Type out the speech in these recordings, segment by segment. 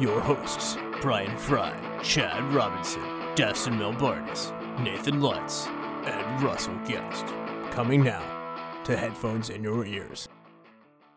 your hosts Brian Fry, Chad Robinson, Dustin Melbardis, Nathan Lutz, and Russell Guest. Coming now to headphones in your ears.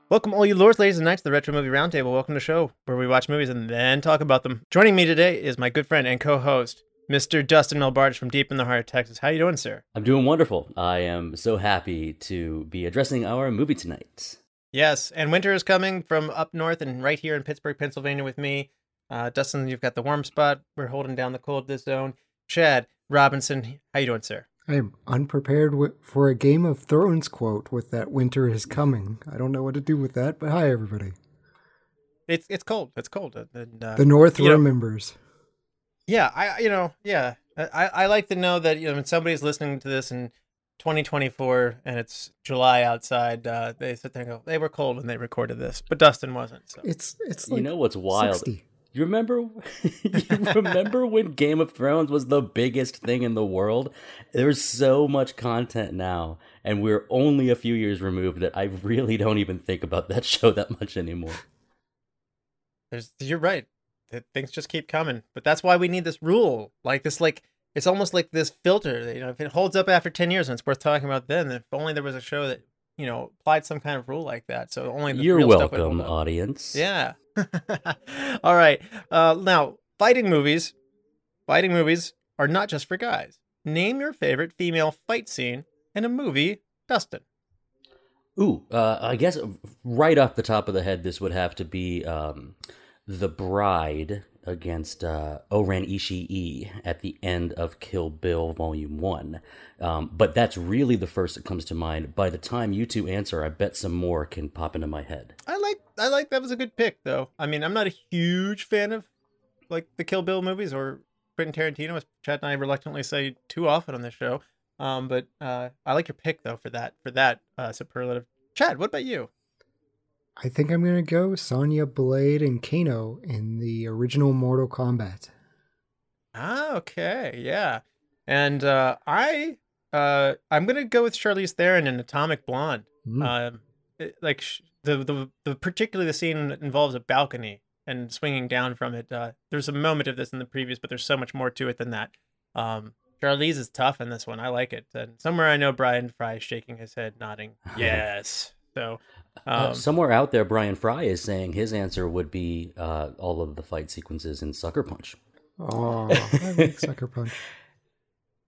Welcome, all you lords, ladies, and knights, to the Retro Movie Roundtable. Welcome to the show where we watch movies and then talk about them. Joining me today is my good friend and co-host, Mr. Dustin Melbardis from deep in the heart of Texas. How you doing, sir? I'm doing wonderful. I am so happy to be addressing our movie tonight. Yes, and winter is coming from up north and right here in Pittsburgh, Pennsylvania with me. Uh, Dustin, you've got the warm spot. We're holding down the cold this zone. Chad Robinson, how you doing, sir? I am unprepared for a Game of Thrones quote with that winter is coming. I don't know what to do with that, but hi, everybody. It's it's cold. It's cold. And, uh, The North you know- remembers. Yeah, I you know yeah I I like to know that you know when somebody's listening to this in 2024 and it's July outside, uh, they sit there and go they were cold when they recorded this, but Dustin wasn't. So It's it's you know what's wild? 60. You remember you remember when Game of Thrones was the biggest thing in the world? There's so much content now, and we're only a few years removed that I really don't even think about that show that much anymore. there's you're right. Things just keep coming, but that's why we need this rule, like this like. It's almost like this filter. that, You know, if it holds up after ten years and it's worth talking about, then if only there was a show that you know applied some kind of rule like that. So only the You're real stuff would welcome, audience. Yeah. All right. Uh, now, fighting movies, fighting movies are not just for guys. Name your favorite female fight scene in a movie, Dustin. Ooh, uh, I guess right off the top of the head, this would have to be um, the Bride against uh, O-Ren Ishii at the end of Kill Bill Volume One. Um, but that's really the first that comes to mind. By the time you two answer, I bet some more can pop into my head. I like. I like that was a good pick, though. I mean, I'm not a huge fan of like the Kill Bill movies or Quentin Tarantino, as Chad and I reluctantly say too often on this show. Um, but uh, I like your pick though for that for that uh, superlative. Chad, what about you? I think I'm gonna go Sonya Blade and Kano in the original Mortal Kombat. Ah, okay, yeah. And uh, I, uh, I'm gonna go with Charlize Theron in Atomic Blonde. Mm. Um, it- like sh- the the the particularly the scene that involves a balcony and swinging down from it. Uh, there's a moment of this in the previous, but there's so much more to it than that. Um, Charlize is tough in this one. I like it. And somewhere I know Brian Fry is shaking his head, nodding yes. So, um, somewhere out there, Brian Fry is saying his answer would be uh, all of the fight sequences in Sucker Punch. Oh, I like Sucker Punch.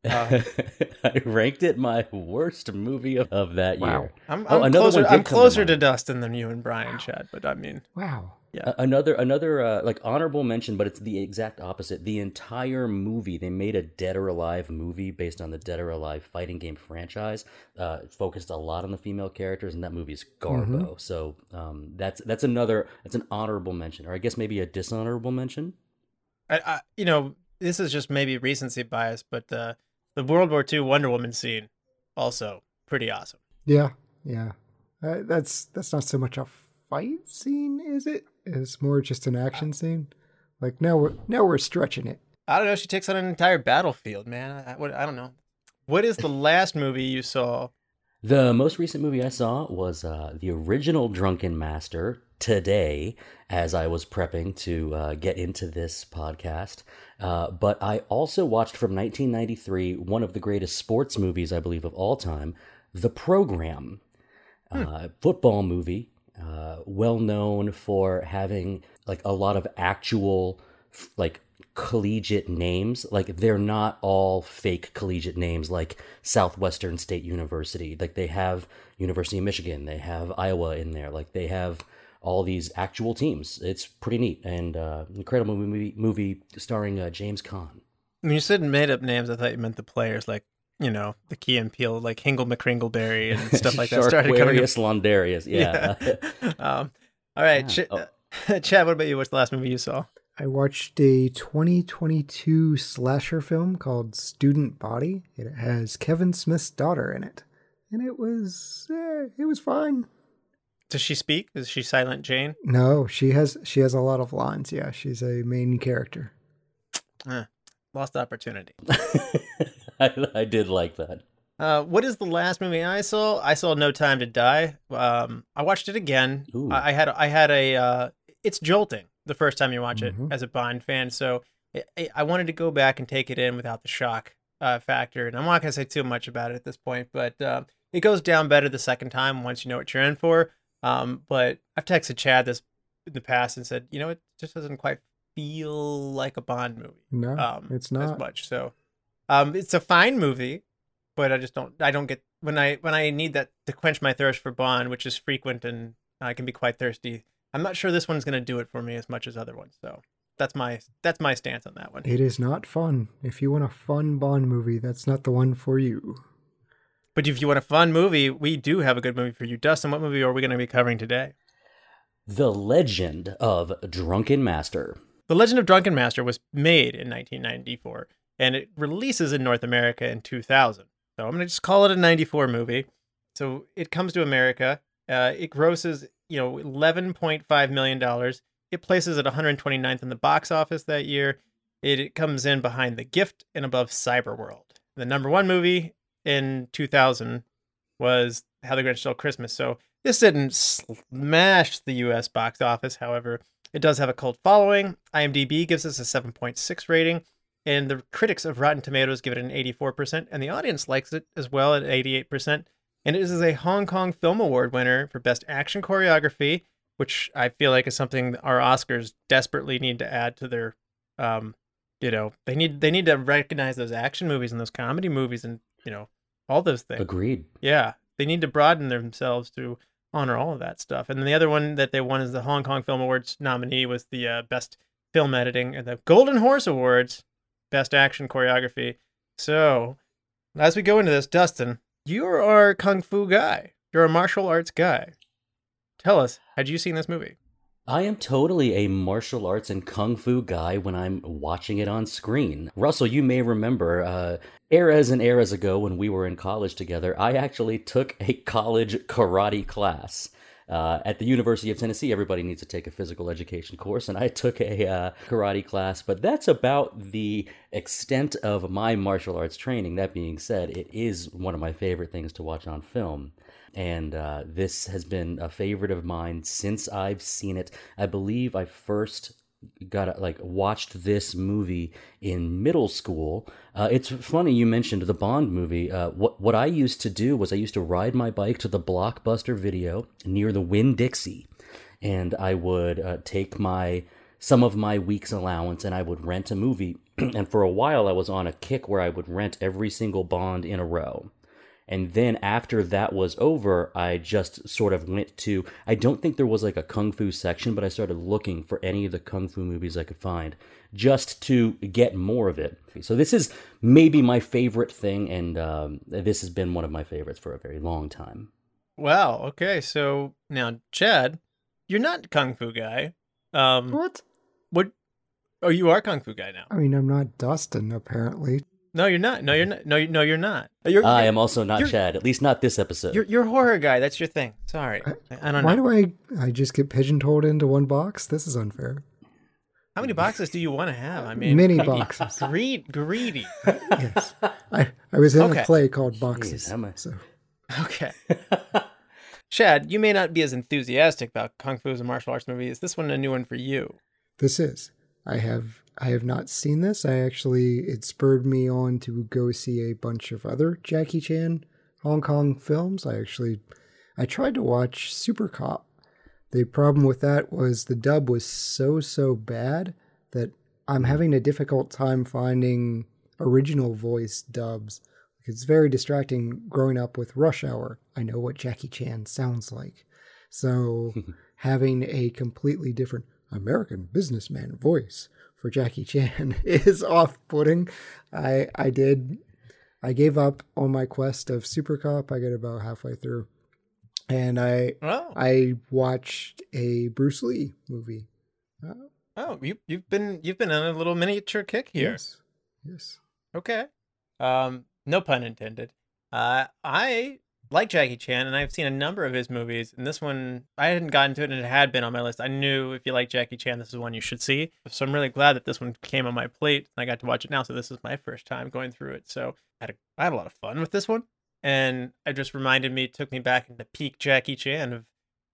Uh, I ranked it my worst movie of, of that Wow. year. I'm, Oh, I'm another closer. I'm come to closer to. Dustin than you and Brian, Chad. But I mean, Wow. Yeah. Another another uh, like honorable mention, but it's the exact opposite. The entire movie, they made a Dead or Alive movie based on the Dead or Alive fighting game franchise. Uh, focused a lot on the female characters, and that movie's Garbo. So um, that's that's another that's an honorable mention, or I guess maybe a dishonorable mention. I, I, you know, this is just maybe recency bias, but uh, the World War II Wonder Woman scene also pretty awesome. Yeah, yeah. Uh, that's that's not so much a fight scene, is it? It's more just an action scene. Like now we're now we're stretching it. I don't know. She takes on an entire battlefield, man. I, what, I don't know. What is the last movie you saw? The most recent movie I saw was uh, the original Drunken Master today, as I was prepping to uh, get into this podcast. Uh, but I also watched from 1993 one of the greatest sports movies, I believe, of all time, The Program, uh, football movie, uh, well known for having like a lot of actual like collegiate names. Like they're not all fake collegiate names like southwestern state university. Like they have university of michigan they have iowa in there like they have all these actual teams. It's pretty neat and uh incredible movie movie starring uh, james Caan. When you said made up names, I thought you meant the players, like you know, the Key and Peele, like Hingle McCringleberry and stuff like that. Started coming. Sharquarius Londarius, yeah. um, all right, Yeah. Ch- Chad. What about you? What's the last movie you saw? I watched a 2022 slasher film called Student Body. It has Kevin Smith's daughter in it, and it was eh, it was fine. Does she speak? Is she Silent Jane? No, she has she has a lot of lines. Yeah, she's a main character. Eh, lost opportunity. I, I did like that. Uh, what is the last movie I saw? I saw No Time to Die. Um, I watched it again. Ooh. I, had I had a. Uh, it's jolting the first time you watch it Mhm. as a Bond fan. So I, I wanted to go back and take it in without the shock uh, factor. And I'm not gonna say too much about it at this point, but uh, it goes down better the second time once you know what you're in for. Um, but I've texted Chad this in the past and said, you know, it just doesn't quite feel like a Bond movie No, um it's not as much so um it's a fine movie but i just don't i don't get when i when i need that to quench my thirst for bond which is frequent and i can be quite thirsty i'm not sure this one's going to do it for me as much as other ones so that's my that's my stance on that one It is not fun. If you want a fun Bond movie, that's not the one for you. but if you want a fun movie we do have a good movie for you dustin what movie are we going to be covering today The Legend of Drunken Master. The Legend of Drunken Master was made in 1994 and it releases in North America in 2000. So I'm going to just call it a 94 movie. So it comes to America. Uh, it grosses, you know, 11.5 million dollars. It places at 129th in the box office that year. It, it comes in behind The Gift and above Cyberworld. The number one movie in 2000 was How the Grinch Stole Christmas. So this didn't smash the U.S. box office. However, it does have a cult following. IMDb gives us a 7.6 rating, and the critics of Rotten Tomatoes give it an 84%, and the audience likes it as well at 88%. And it is a Hong Kong Film Award winner for Best Action Choreography, which I feel like is something our Oscars desperately need to add to their, um, you know, they need they need to recognize those action movies and those comedy movies and you know all those things. Agreed. Yeah, they need to broaden themselves to honor all of that stuff. And then the other one that they won is the Hong Kong Film Awards nominee was the uh, best film editing and the Golden Horse Awards, best action choreography. So, as we go into this, Dustin, you're our kung fu guy. You're a martial arts guy. Tell us, had you seen this movie? I am totally a martial arts and kung fu guy when I'm watching it on screen. Russell, you may remember uh, eras and eras ago when we were in college together, I actually took a college karate class. Uh, at the University of Tennessee, everybody needs to take a physical education course, and I took a uh, karate class, but that's about the extent of my martial arts training. That being said, it is one of my favorite things to watch on film and uh, this has been a favorite of mine since I've seen it. I believe I first got like watched this movie in middle school. Uh, it's funny you mentioned the Bond movie. Uh, what what I used to do was I used to ride my bike to the Blockbuster Video near the Winn Dixie, and I would uh, take my some of my week's allowance and I would rent a movie. and for a while, I was on a kick where I would rent every single Bond in a row. And then after that was over, I just sort of went to. I don't think there was like a kung fu section, but I started looking for any of the kung fu movies I could find just to get more of it. So this is maybe my favorite thing, and um, this has been one of my favorites for a very long time. Wow. Okay. So now, Chad, you're not kung fu guy. Um, What? what? Oh, you are kung fu guy now. I mean, I'm not Dustin, apparently. No, you're not. No, you're not. No, you- no, you're not. Uh, you're, I you're- am also not Chad, at least not this episode. You're you're a horror guy. That's your thing. Sorry, I, I don't know. Why know. do I I just get pigeonholed into one box? This is unfair. How many boxes do you want to have? I mean, Many boxes. Greed, greedy. Yes. I, I was in Okay. a play called Boxes. Jeez, how am I- so Okay. Chad, you may not be as enthusiastic about kung fu as a martial arts movie. Is this one a new one for you? this is. I have I have not seen this. I actually it spurred me on to go see a bunch of other Jackie Chan Hong Kong films. I actually I tried to watch Super Cop. The problem with that was the dub was so so bad that I'm having a difficult time finding original voice dubs. It's very distracting growing up with Rush Hour. I know what Jackie Chan sounds like. So having a completely different American businessman voice for Jackie Chan is off-putting. I I did I gave up on my quest of Super Cop. I got about halfway through, and I Oh, I watched a Bruce Lee movie. Uh, Oh, you you've been you've been on a little miniature kick here. Yes. Yes. Okay. Um, no pun intended. Uh, I like Jackie Chan, and I've seen a number of his movies. And this one, I hadn't gotten to it, and it had been on my list. I knew if you like Jackie Chan, this is one you should see. So I'm really glad that this one came on my plate, and I got to watch it now. So this is my first time going through it. So I had a, I had a lot of fun with this one, and it just reminded me, took me back into peak Jackie Chan of,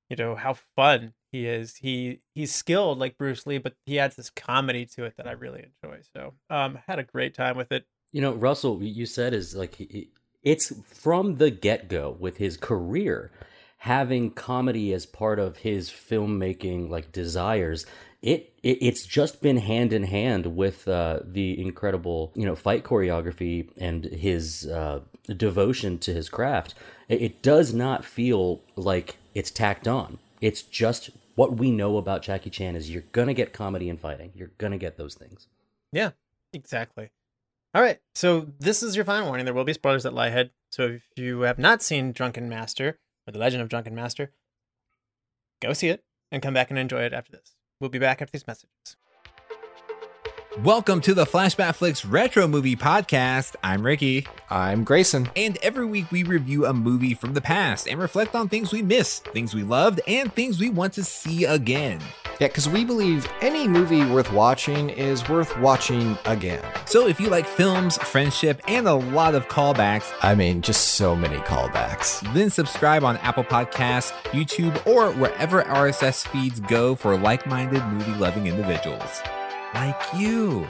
you know, how fun he is. He he's skilled like Bruce Lee, but he adds this comedy to it that I really enjoy. So um, had a great time with it. You know, Russell, you said is like he, it's from the get go with his career having comedy as part of his filmmaking like desires. It, it it's just been hand in hand with uh, the incredible you know fight choreography and his uh, devotion to his craft. It, it does not feel like it's tacked on. It's just what we know about Jackie Chan is you're gonna get comedy and fighting. You're gonna get those things. Yeah, exactly. All right, so this is your final warning. There will be spoilers that lie ahead. So if you have not seen Drunken Master or The Legend of Drunken Master, go see it and come back and enjoy it after this. We'll be back after these messages. Welcome to the Flashback Flicks Retro Movie Podcast. I'm Ricky. I'm Grayson. And every week we review a movie from the past and reflect on things we missed, things we loved, and things we want to see again. Yeah, because we believe any movie worth watching is worth watching again. So if you like films, friendship, and a lot of callbacks, I mean, just so many callbacks. then subscribe on Apple Podcasts, YouTube, or wherever RSS feeds go for like minded movie loving individuals. Like you.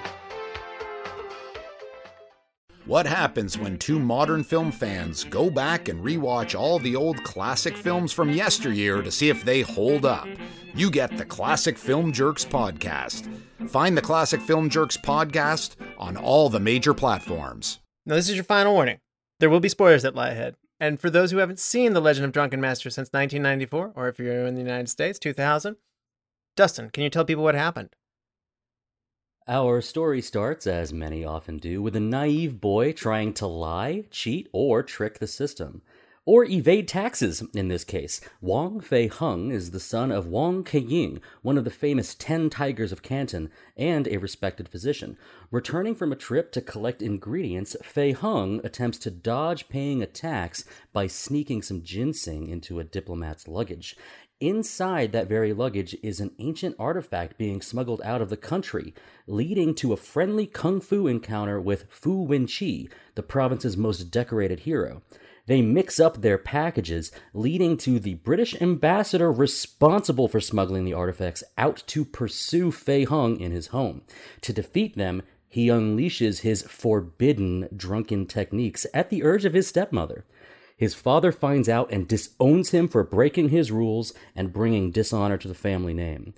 What happens when two modern film fans go back and rewatch all the old classic films from yesteryear to see if they hold up? You get the Classic Film Jerks podcast. Find the Classic Film Jerks podcast on all the major platforms. Now, this is your final warning. There will be spoilers that lie ahead. And for those who haven't seen The Legend of Drunken Master since 1994, or if you're in the United States, 2000, Dustin, can you tell people what happened? Our story starts, as many often do, with a naive boy trying to lie, cheat, or trick the system. Or evade taxes, in this case. Wang Fei Hung is the son of Wang Keying, one of the famous Ten Tigers of Canton, and a respected physician. Returning from a trip to collect ingredients, Fei Hung attempts to dodge paying a tax by sneaking some ginseng into a diplomat's luggage. Inside that very luggage is an ancient artifact being smuggled out of the country, leading to a friendly kung fu encounter with Fu Wenqi, the province's most decorated hero. They mix up their packages, leading to the British ambassador responsible for smuggling the artifacts out to pursue Fei Hung in his home. To defeat them, he unleashes his forbidden drunken techniques at the urge of his stepmother. His father finds out and disowns him for breaking his rules and bringing dishonor to the family name.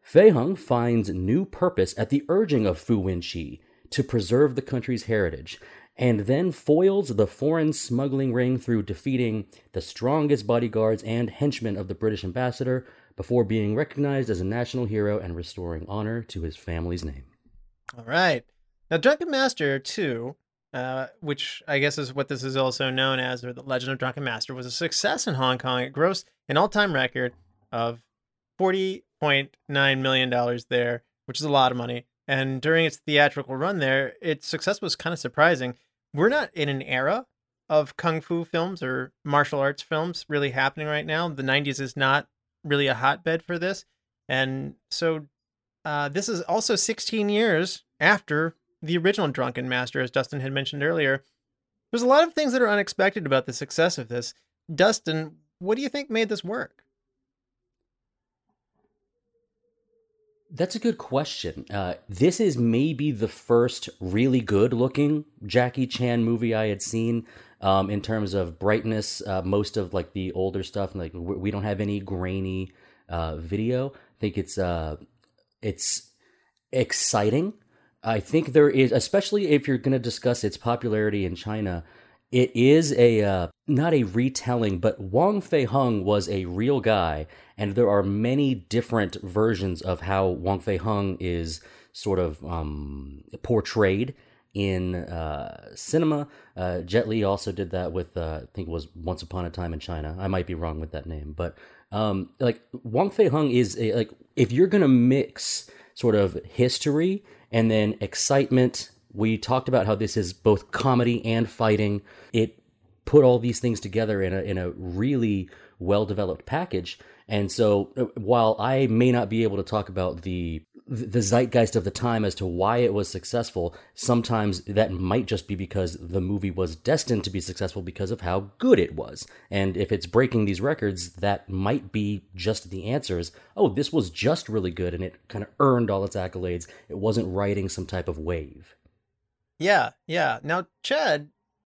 Fei Hung finds new purpose at the urging of Fu Wenqi to preserve the country's heritage, and then foils the foreign smuggling ring through defeating the strongest bodyguards and henchmen of the British ambassador before being recognized as a national hero and restoring honor to his family's name. All right. Now, Drunken Master 2, uh, which I guess is what this is also known as, or The Legend of Drunken Master, was a success in Hong Kong. It grossed an all time record of $40.9 million there, which is a lot of money. And during its theatrical run there, its success was kind of surprising. We're not in an era of kung fu films or martial arts films really happening right now. The 90s is not really a hotbed for this. And so uh, this is also 16 years after the original Drunken Master, as Dustin had mentioned earlier. There's a lot of things that are unexpected about the success of this. Dustin, what do you think made this work? That's a good question. Uh, this is maybe the first really good looking Jackie Chan movie I had seen um, in terms of brightness. Uh, most of like the older stuff, like we don't have any grainy uh, video. I think it's uh, it's exciting. I think there is, especially if you're going to discuss its popularity in China. It is a uh, not a retelling, but Wang Fei Hung was a real guy, and there are many different versions of how Wang Fei Hung is sort of um, portrayed in uh, cinema. Uh, Jet Li also did that with, uh, I think it was Once Upon a Time in China. I might be wrong with that name, but um, like Wang Fei Hung is a, like if you're gonna mix sort of history and then excitement. We talked about how this is both comedy and fighting. It put all these things together in a in a really well developed package. And so, uh, while I may not be able to talk about the the zeitgeist of the time as to why it was successful, sometimes that might just be because the movie was destined to be successful because of how good it was. And if it's breaking these records, that might be just the answers. Oh, this was just really good and it kind of earned all its accolades. It wasn't riding some type of wave. Yeah, yeah. Now, Chad,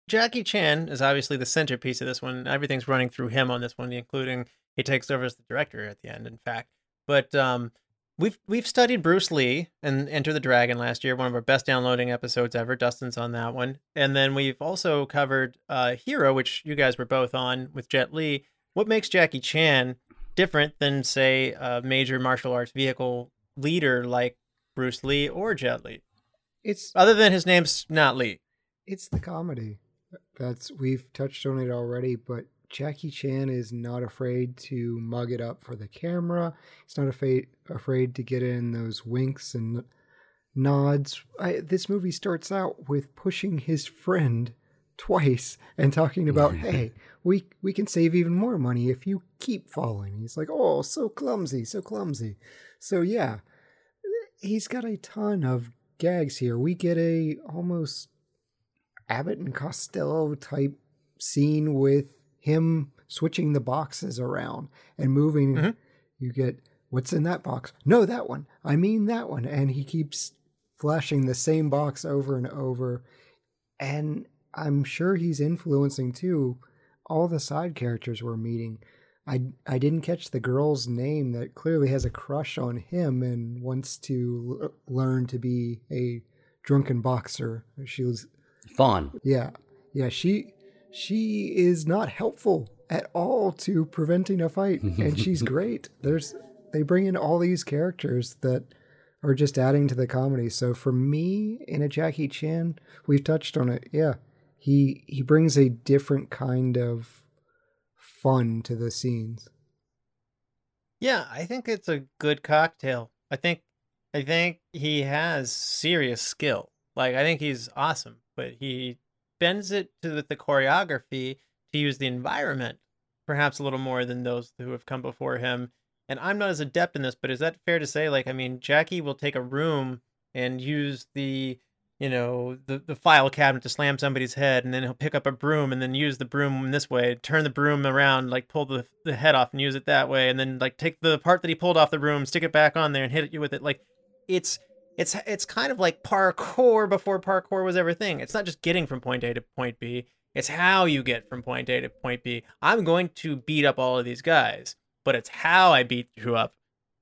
Jackie Chan is obviously the centerpiece of this one. Everything's running through him on this one, including he takes over as the director at the end, in fact. But um, we've we've studied Bruce Lee and Enter the Dragon last year, one of our best downloading episodes ever. Dustin's on that one, and then we've also covered uh, Hero, which you guys were both on with Jet Li. What makes Jackie Chan different than, say, a major martial arts vehicle leader like Bruce Lee or Jet Li? It's Other than his name's not Lee. it's the comedy. That's we've touched on it already, but Jackie Chan is not afraid to mug it up for the camera. He's not afraid afraid to get in those winks and nods. I, this movie starts out with pushing his friend twice and talking about, "Hey, we we can save even more money if you keep falling." He's like, "Oh, so clumsy, so clumsy." So yeah, he's got a ton of gags here. We get a almost Abbott and Costello type scene with him switching the boxes around and moving. Mhm. You get what's in that box? No, that one. I mean that one. And he keeps flashing the same box over and over. And I'm sure he's influencing too all the side characters we're meeting. I I didn't catch the girl's name that clearly has a crush on him and wants to l- learn to be a drunken boxer. She was Fawn. yeah. Yeah, she she is not helpful at all to preventing a fight and she's great. There's they bring in all these characters that are just adding to the comedy. So for me in a Jackie Chan, we've touched on it. Yeah. He he brings a different kind of fun to the scenes. Yeah, I think it's a good cocktail. I think I think he has serious skill. Like I think he's awesome, but he bends it to the, the choreography to use the environment perhaps a little more than those who have come before him. And I'm not as adept in this, but is that fair to say? Like, I mean, Jackie will take a room and use the, you know, the, the file cabinet to slam somebody's head, and then he'll pick up a broom and then use the broom in this way, turn the broom around, like pull the, the head off and use it that way, and then like take the part that he pulled off the broom, stick it back on there, and hit you with it. Like, it's it's it's kind of like parkour before parkour was ever thing. It's not just getting from point A to point B. It's how you get from point A to point B. I'm going to beat up all of these guys, but it's how I beat you up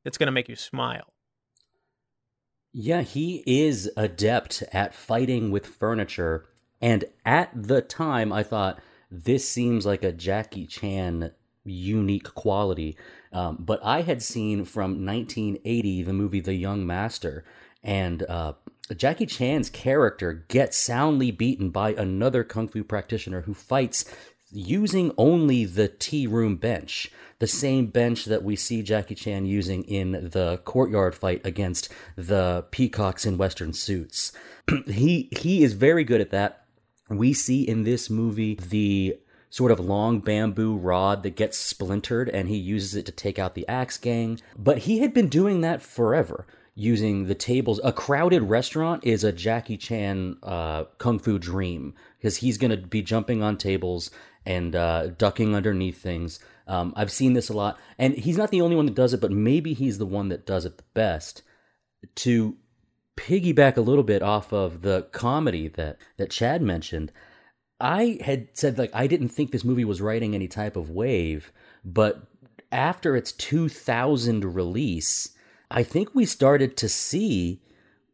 that's going to make you smile. Yeah, he is adept at fighting with furniture. And at the time, I thought this seems like a Jackie Chan unique quality. Um, but I had seen from 1980 the movie The Young Master, and uh, Jackie Chan's character gets soundly beaten by another kung fu practitioner who fights using only the tea room bench, the same bench that we see Jackie Chan using in the courtyard fight against the peacocks in western suits. he he is very good at that. We see in this movie the sort of long bamboo rod that gets splintered and he uses it to take out the axe gang, but he had been doing that forever using the tables. A crowded restaurant is a Jackie Chan uh, kung fu dream because he's going to be jumping on tables and uh, ducking underneath things. Um, I've seen this a lot, and he's not the only one that does it, but maybe he's the one that does it the best. To piggyback a little bit off of the comedy that that Chad mentioned, I had said like I didn't think this movie was riding any type of wave, but after its 2000 release, I think we started to see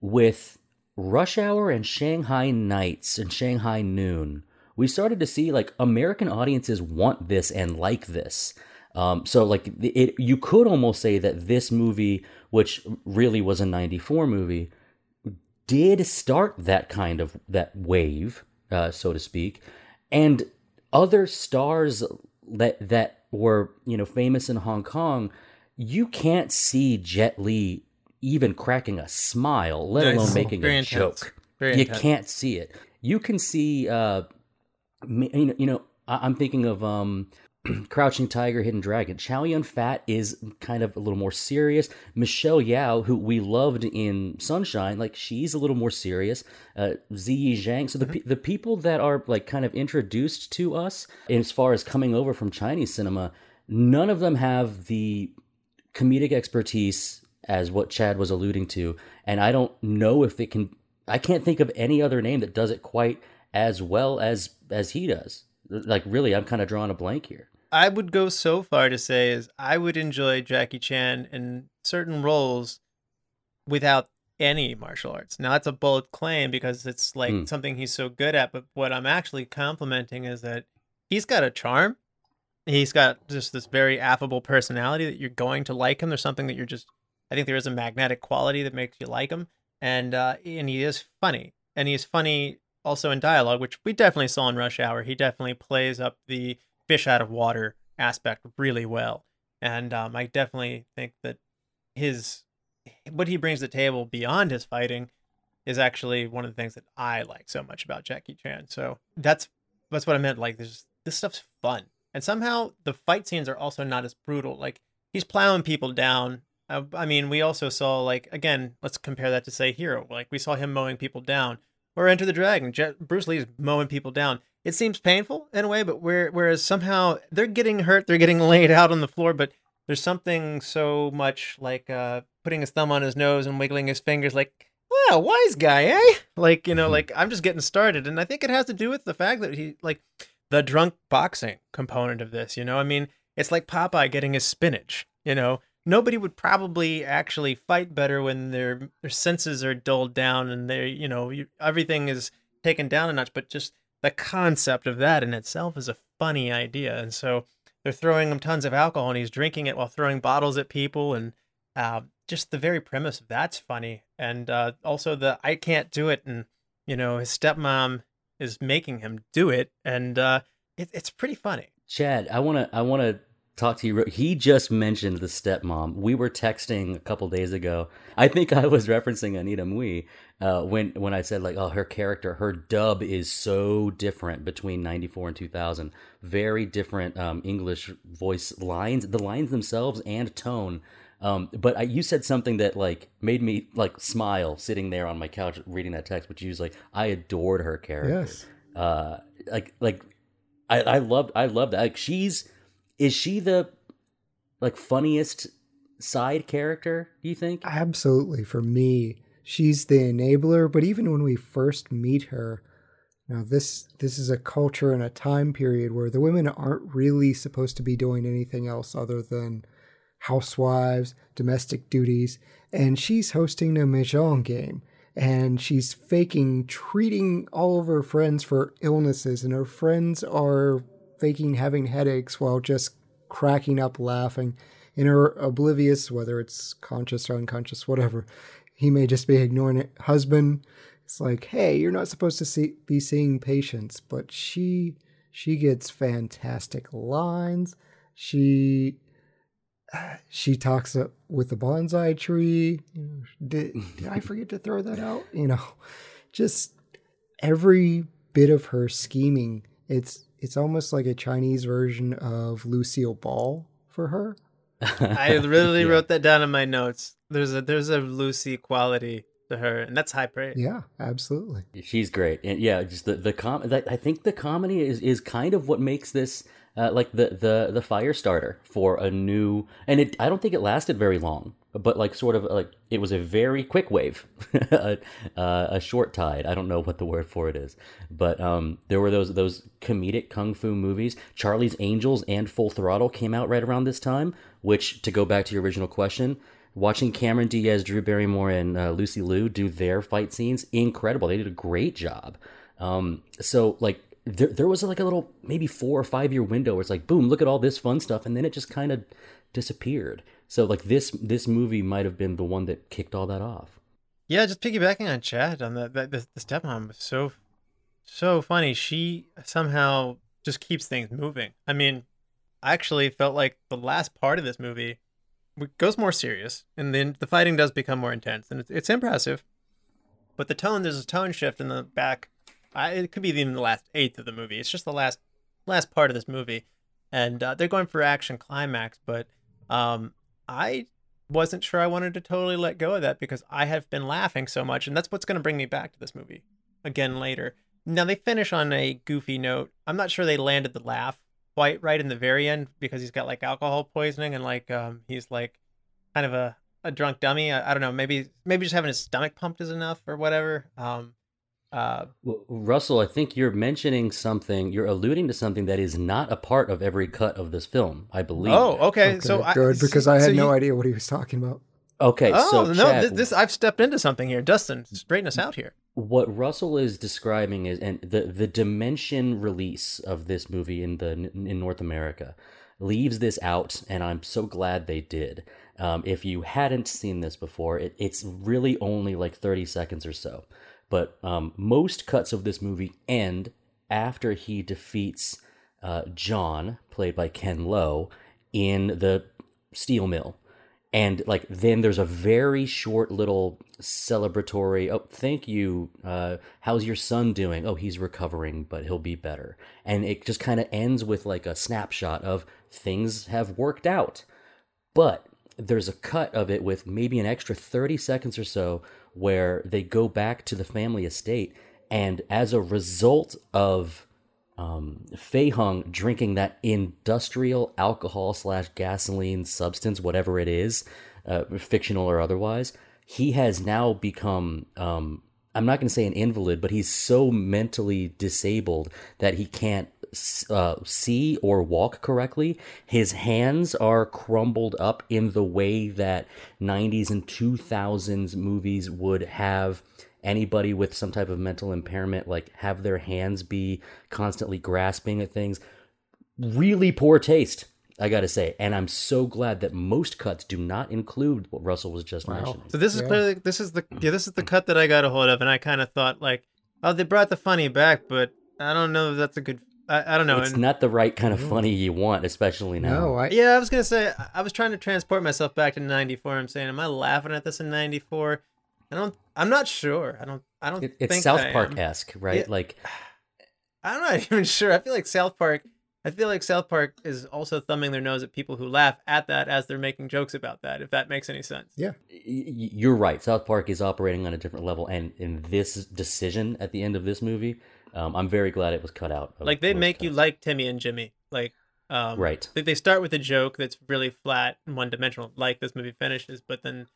with Rush Hour and Shanghai Nights and Shanghai Noon, we started to see like American audiences want this and like this. Um, so like it, you could almost say that this movie, which really was a '94 movie, did start that kind of that wave, uh, so to speak, and other stars that that were you know famous in Hong Kong, you can't see Jet Li even cracking a smile, let Nice. alone making Very a intense. joke. Very you intense. can't see it. You can see, uh, me- you know, you know I- I'm thinking of um, Crouching Tiger, Hidden Dragon. Chow Yun Fat is kind of a little more serious. Michelle Yeoh, who we loved in Sunshine, like she's a little more serious. Uh, Ziyi Zhang. So the pe- the people that are like kind of introduced to us as far as coming over from Chinese cinema, none of them have the comedic expertise as what Chad was alluding to, and I don't know if it can. I can't think of any other name that does it quite as well as as he does. Like really, I'm kind of drawing a blank here. I would go so far to say is I would enjoy Jackie Chan in certain roles without any martial arts. Now that's a bold claim because it's like Mm. something he's so good at, but what I'm actually complimenting is that he's got a charm. He's got just this very affable personality that you're going to like him. There's something that you're just I think there is a magnetic quality that makes you like him. And uh and he is funny. And he's funny also in dialogue, which we definitely saw in Rush Hour. He definitely plays up the fish out of water aspect really well. And um, I definitely think that his what he brings to the table beyond his fighting is actually one of the things that I like so much about Jackie Chan. So that's that's what I meant. Like this this stuff's fun, and somehow the fight scenes are also not as brutal. Like he's plowing people down. Uh, I mean, we also saw like again. Let's compare that to say Hero. Like we saw him mowing people down, or Enter the Dragon. Je- Bruce Lee's mowing people down. It seems painful in a way, but where, whereas somehow they're getting hurt, they're getting laid out on the floor, but there's something so much like uh, putting his thumb on his nose and wiggling his fingers, like, wow, wise guy, eh? Like, you know, like I'm just getting started. And I think it has to do with the fact that he, like, the drunk boxing component of this, you know? I mean, it's like Popeye getting his spinach, you know? Nobody would probably actually fight better when their their senses are dulled down and they, you know, you, everything is taken down a notch. But just the concept of that in itself is a funny idea. And so they're throwing him tons of alcohol and he's drinking it while throwing bottles at people and uh, just the very premise of that's funny and uh, also the i can't do it and you know his stepmom is making him do it and uh, it, it's pretty funny Chad, I want to I want to talk to you. He just mentioned the stepmom. We were texting a couple days ago. I think I was referencing Anita Mui uh, when when I said like, oh, her character, her dub is so different between '94 and 2000. Very different um, English voice lines, the lines themselves and tone. Um, but I, you said something that like made me like smile sitting there on my couch reading that text. Which you was like, I adored her character Yes. uh like like i i loved i loved that like she's is she the like funniest side character do you think Absolutely. For me, she's the enabler. But even when we first meet her, now this this is a culture and a time period where the women aren't really supposed to be doing anything else other than housewives, domestic duties, and she's hosting a mahjong game. And she's faking treating all of her friends for illnesses, and her friends are faking having headaches while just cracking up laughing in her oblivious, whether it's conscious or unconscious, whatever. He may just be ignoring it. Husband, it's like, hey, you're not supposed to see, be seeing patients, but she she gets fantastic lines. She she talks with the bonsai tree. Did, did I forget to throw that out? You know, just every bit of her scheming. It's it's almost like a Chinese version of Lucille Ball for her. i really Yeah. wrote that down in my notes there's a there's a lucy quality to her and that's high praise Yeah, absolutely. she's great and yeah just the the com that i think the comedy is is kind of what makes this uh, like the the the fire starter for a new and it i don't think it lasted very long but like sort of like it was a very quick wave a, uh, a short tide i don't know what the word for it is but um there were those those comedic kung fu movies charlie's angels and full throttle came out right around this time which to go back to your original question watching Cameron Diaz, Drew Barrymore, and uh, Lucy Liu do their fight scenes, incredible. They did a great job. Um, so like there, there was like a little maybe four or five year window where it's like boom, look at all this fun stuff, and then it just kind of disappeared. So like this this movie might have been the one that kicked all that off. Yeah, just piggybacking on Chad on the the, the, the stepmom was so so funny. She somehow just keeps things moving. I mean, I actually felt like the last part of this movie goes more serious, and then the fighting does become more intense, and it's, it's impressive. But the tone, there's a tone shift in the back. I, it could be even the last eighth of the movie. It's just the last last part of this movie, and uh, they're going for action climax. But um, I wasn't sure I wanted to totally let go of that because I have been laughing so much, and that's what's going to bring me back to this movie again later. Now they finish on a goofy note. I'm not sure they landed the laugh quite right in the very end because he's got like alcohol poisoning and like um he's like kind of a, a drunk dummy. I, I don't know. Maybe maybe just having his stomach pumped is enough or whatever. Um, uh, Well, Russell, I think you're mentioning something. You're alluding to something that is not a part of every cut of this film. I believe. oh, okay. Okay, So I, good because I so had no you- idea what he was talking about. Okay. Oh so no! Chad, This, this I've stepped into something here. Dustin, straighten us out here. what Russell is describing is and the the dimension release of this movie in the in North America leaves this out, and I'm so glad they did. Um, if you hadn't seen this before, it, it's really only like 30 seconds or so. But um, most cuts of this movie end after he defeats uh, John, played by Ken Lo, in the steel mill. And like then there's a very short little celebratory oh thank you uh how's your son doing? Oh he's recovering but he'll be better. And it just kind of ends with like a snapshot of things have worked out. But there's a cut of it with maybe an extra 30 seconds or so where they go back to the family estate and as a result of um, Fei Hung drinking that industrial alcohol slash gasoline substance, whatever it is, uh, fictional or otherwise, he has now become. Um, I'm not going to say an invalid, but he's so mentally disabled that he can't uh, see or walk correctly. His hands are crumbled up in the way that 90s and 2000s movies would have anybody with some type of mental impairment like have their hands be constantly grasping at things really poor taste i gotta say and i'm so glad that most cuts do not include what russell was just Wow. mentioning So this is Yeah. clearly this is the yeah this is the cut that I got a hold of, and I kind of thought like, oh, they brought the funny back, but I don't know if that's a good. I, I don't know. it's and- not the right kind of funny you want especially now No, I Yeah, I was gonna say I- I was trying to transport myself back to '94. I'm saying, am I laughing at this in '94? I don't. I'm not sure. I don't. I don't It- it's south Park esque, right Yeah. like I'm not even sure. I feel like South Park. I feel like South Park is also thumbing their nose at people who laugh at that as they're making jokes about that. If that makes any sense. yeah. y- y- you're right. South Park is operating on a different level, and in this decision at the end of this movie, um, I'm very glad it was cut out. of Like they make you like Timmy and Jimmy. Like, um, right. They, they start with a joke that's really flat and one dimensional, like this movie finishes, but then,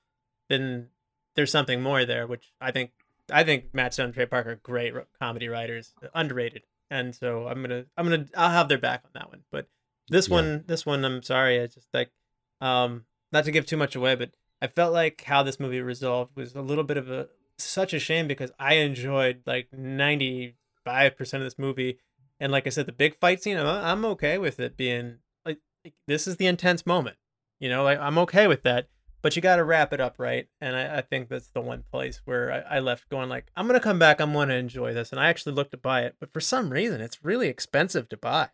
then there's something more there, which I think I think Matt Stone and Trey Parker are great comedy writers, underrated, and so I'm gonna I'm gonna I'll have their back on that one. But this Yeah. one, this one, I'm sorry, I just like, um, not to give too much away, but I felt like how this movie resolved was a little bit of a such a shame because I enjoyed like 95 percent of this movie, and like I said, the big fight scene, I'm, I'm okay with it being like this is the intense moment, you know, like I'm okay with that. But you got to wrap it up right, and I, I think that's the one place where I, I left going like I'm gonna come back, I'm gonna enjoy this, and I actually looked to buy it, but for some reason it's really expensive to buy.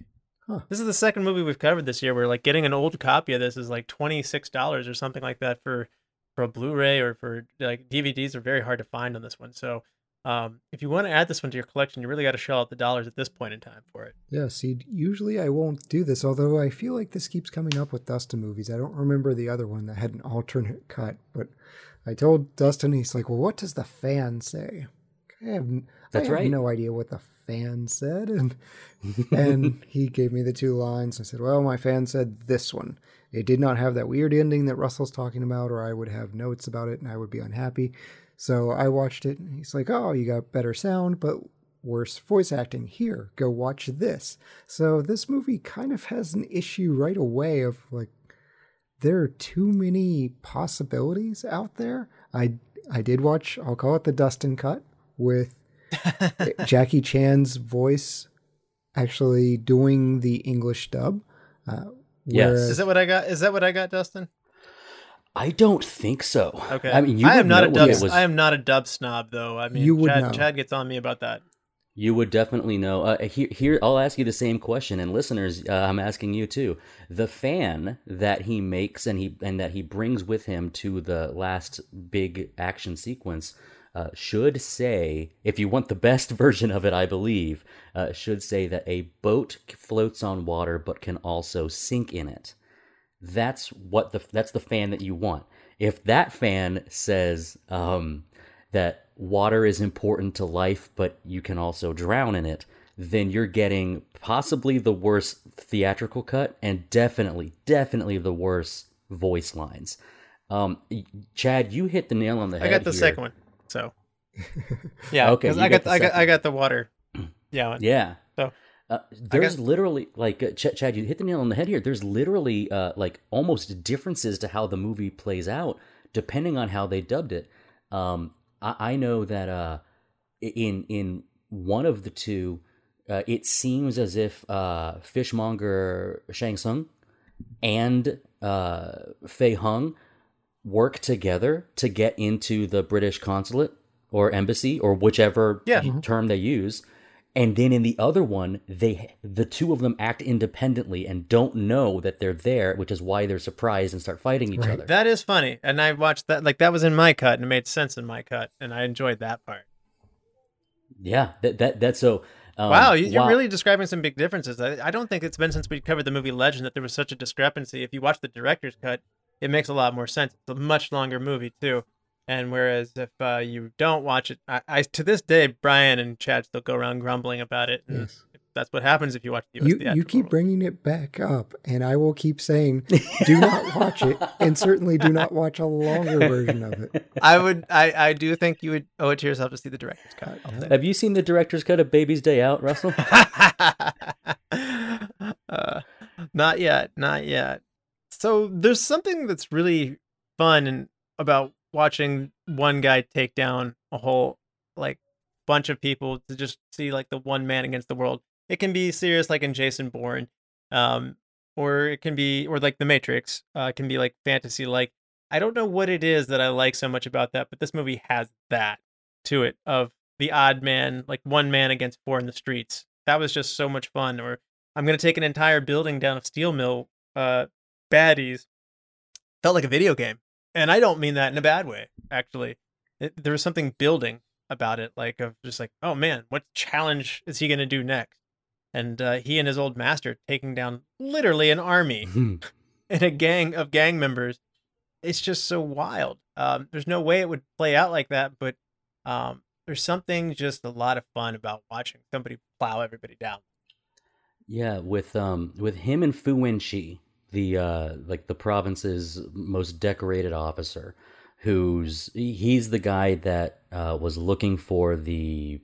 Huh. This is the second movie we've covered this year where like getting an old copy of this is like twenty six dollars or something like that for for a Blu-ray or for like DVDs are very hard to find on this one. So um, if you want to add this one to your collection, you really got to shell out the dollars at this point in time for it. Yeah, see, usually I won't do this, although I feel like this keeps coming up with Dustin movies. I don't remember the other one that had an alternate cut, but I told Dustin, he's like, well, what does the fan say? I have, That's I have right. no idea what the fan said. And, and he gave me the two lines. I said, well, my fan said this one. It did not have that weird ending that Russell's talking about, or I would have notes about it and I would be unhappy. So I watched it, and he's like, "Oh, you got better sound, but worse voice acting. Here, go watch this." So this movie kind of has an issue right away of like there are too many possibilities out there. I I did watch. I'll call it the Dustin cut with Jackie Chan's voice actually doing the English dub. Uh, Yes. Is that what I got? Is that what I got, Dustin? I don't think so. Okay. I mean, you I am not a dub. was. I am not a dub snob, though. I mean, You would Chad, know. Chad gets on me about that. You would definitely know. Uh, here, here, I'll ask you the same question, and listeners, uh, I'm asking you too. The fan that he makes and he and that he brings with him to the last big action sequence uh, should say, if you want the best version of it, I believe, uh, should say that a boat floats on water but can also sink in it. That's what the that's the fan that you want. If that fan says um, that water is important to life, but you can also drown in it, then you're getting possibly the worst theatrical cut and definitely, definitely the worst voice lines. Um, Chad, you hit the nail on the head. I got the here. second one. So yeah, Okay, okay. I got got, the I got I got the water. Yeah, one. Yeah. So, uh, there's literally like uh, Ch- Chad, you hit the nail on the head here. There's literally uh, like almost differences to how the movie plays out depending on how they dubbed it. Um, I, I know that uh, in in one of the two, uh, it seems as if uh, Fishmonger Shang Tsung and uh, Fei Hung work together to get into the British consulate or embassy or whichever Yeah. term they use. And then in the other one, they the two of them act independently and don't know that they're there, which is why they're surprised and start fighting each Right. other. that is funny, and I watched that. Like that was in my cut, and it made sense in my cut, and I enjoyed that part. yeah, that that that's so. Um, wow, you- you're while- really describing some big differences. I, I don't think it's been since we covered the movie Legend that there was such a discrepancy. If you watch the director's cut, it makes a lot more sense. It's a much longer movie too. And whereas if uh, you don't watch it, I, I to this day, Brian and Chad still go around grumbling about it. And Yes. that's what happens if you watch the US You, you keep release. bringing it back up, and I will keep saying, do not watch it, and certainly do not watch a longer version of it. I would, I, I do think you would owe it to yourself to see the director's cut. I'll Have you seen the director's cut of Baby's Day Out, Russell? uh, not yet, not yet. So there's something that's really fun and about watching one guy take down a whole like bunch of people to just see like the one man against the world. It can be serious, like in Jason Bourne, um, or it can be, or like The Matrix. Uh, it can be like fantasy. Like I don't know what it is that I like so much about that, but this movie has that to it of the odd man, like one man against four in the streets. That was just so much fun. Or I'm gonna take an entire building down of steel mill uh, baddies. Felt like a video game, and I don't mean that in a bad way. Actually, it, there was something building about it, like of just like, oh man, what challenge is he gonna do next? And uh, he and his old master taking down literally an army and a gang of gang members. It's just so wild. Um, there's no way it would play out like that, but um, there's something just a lot of fun about watching somebody plow everybody down. Yeah, with um with him and Fu Wenqi, the uh like the province's most decorated officer, who's he's the guy that uh was looking for the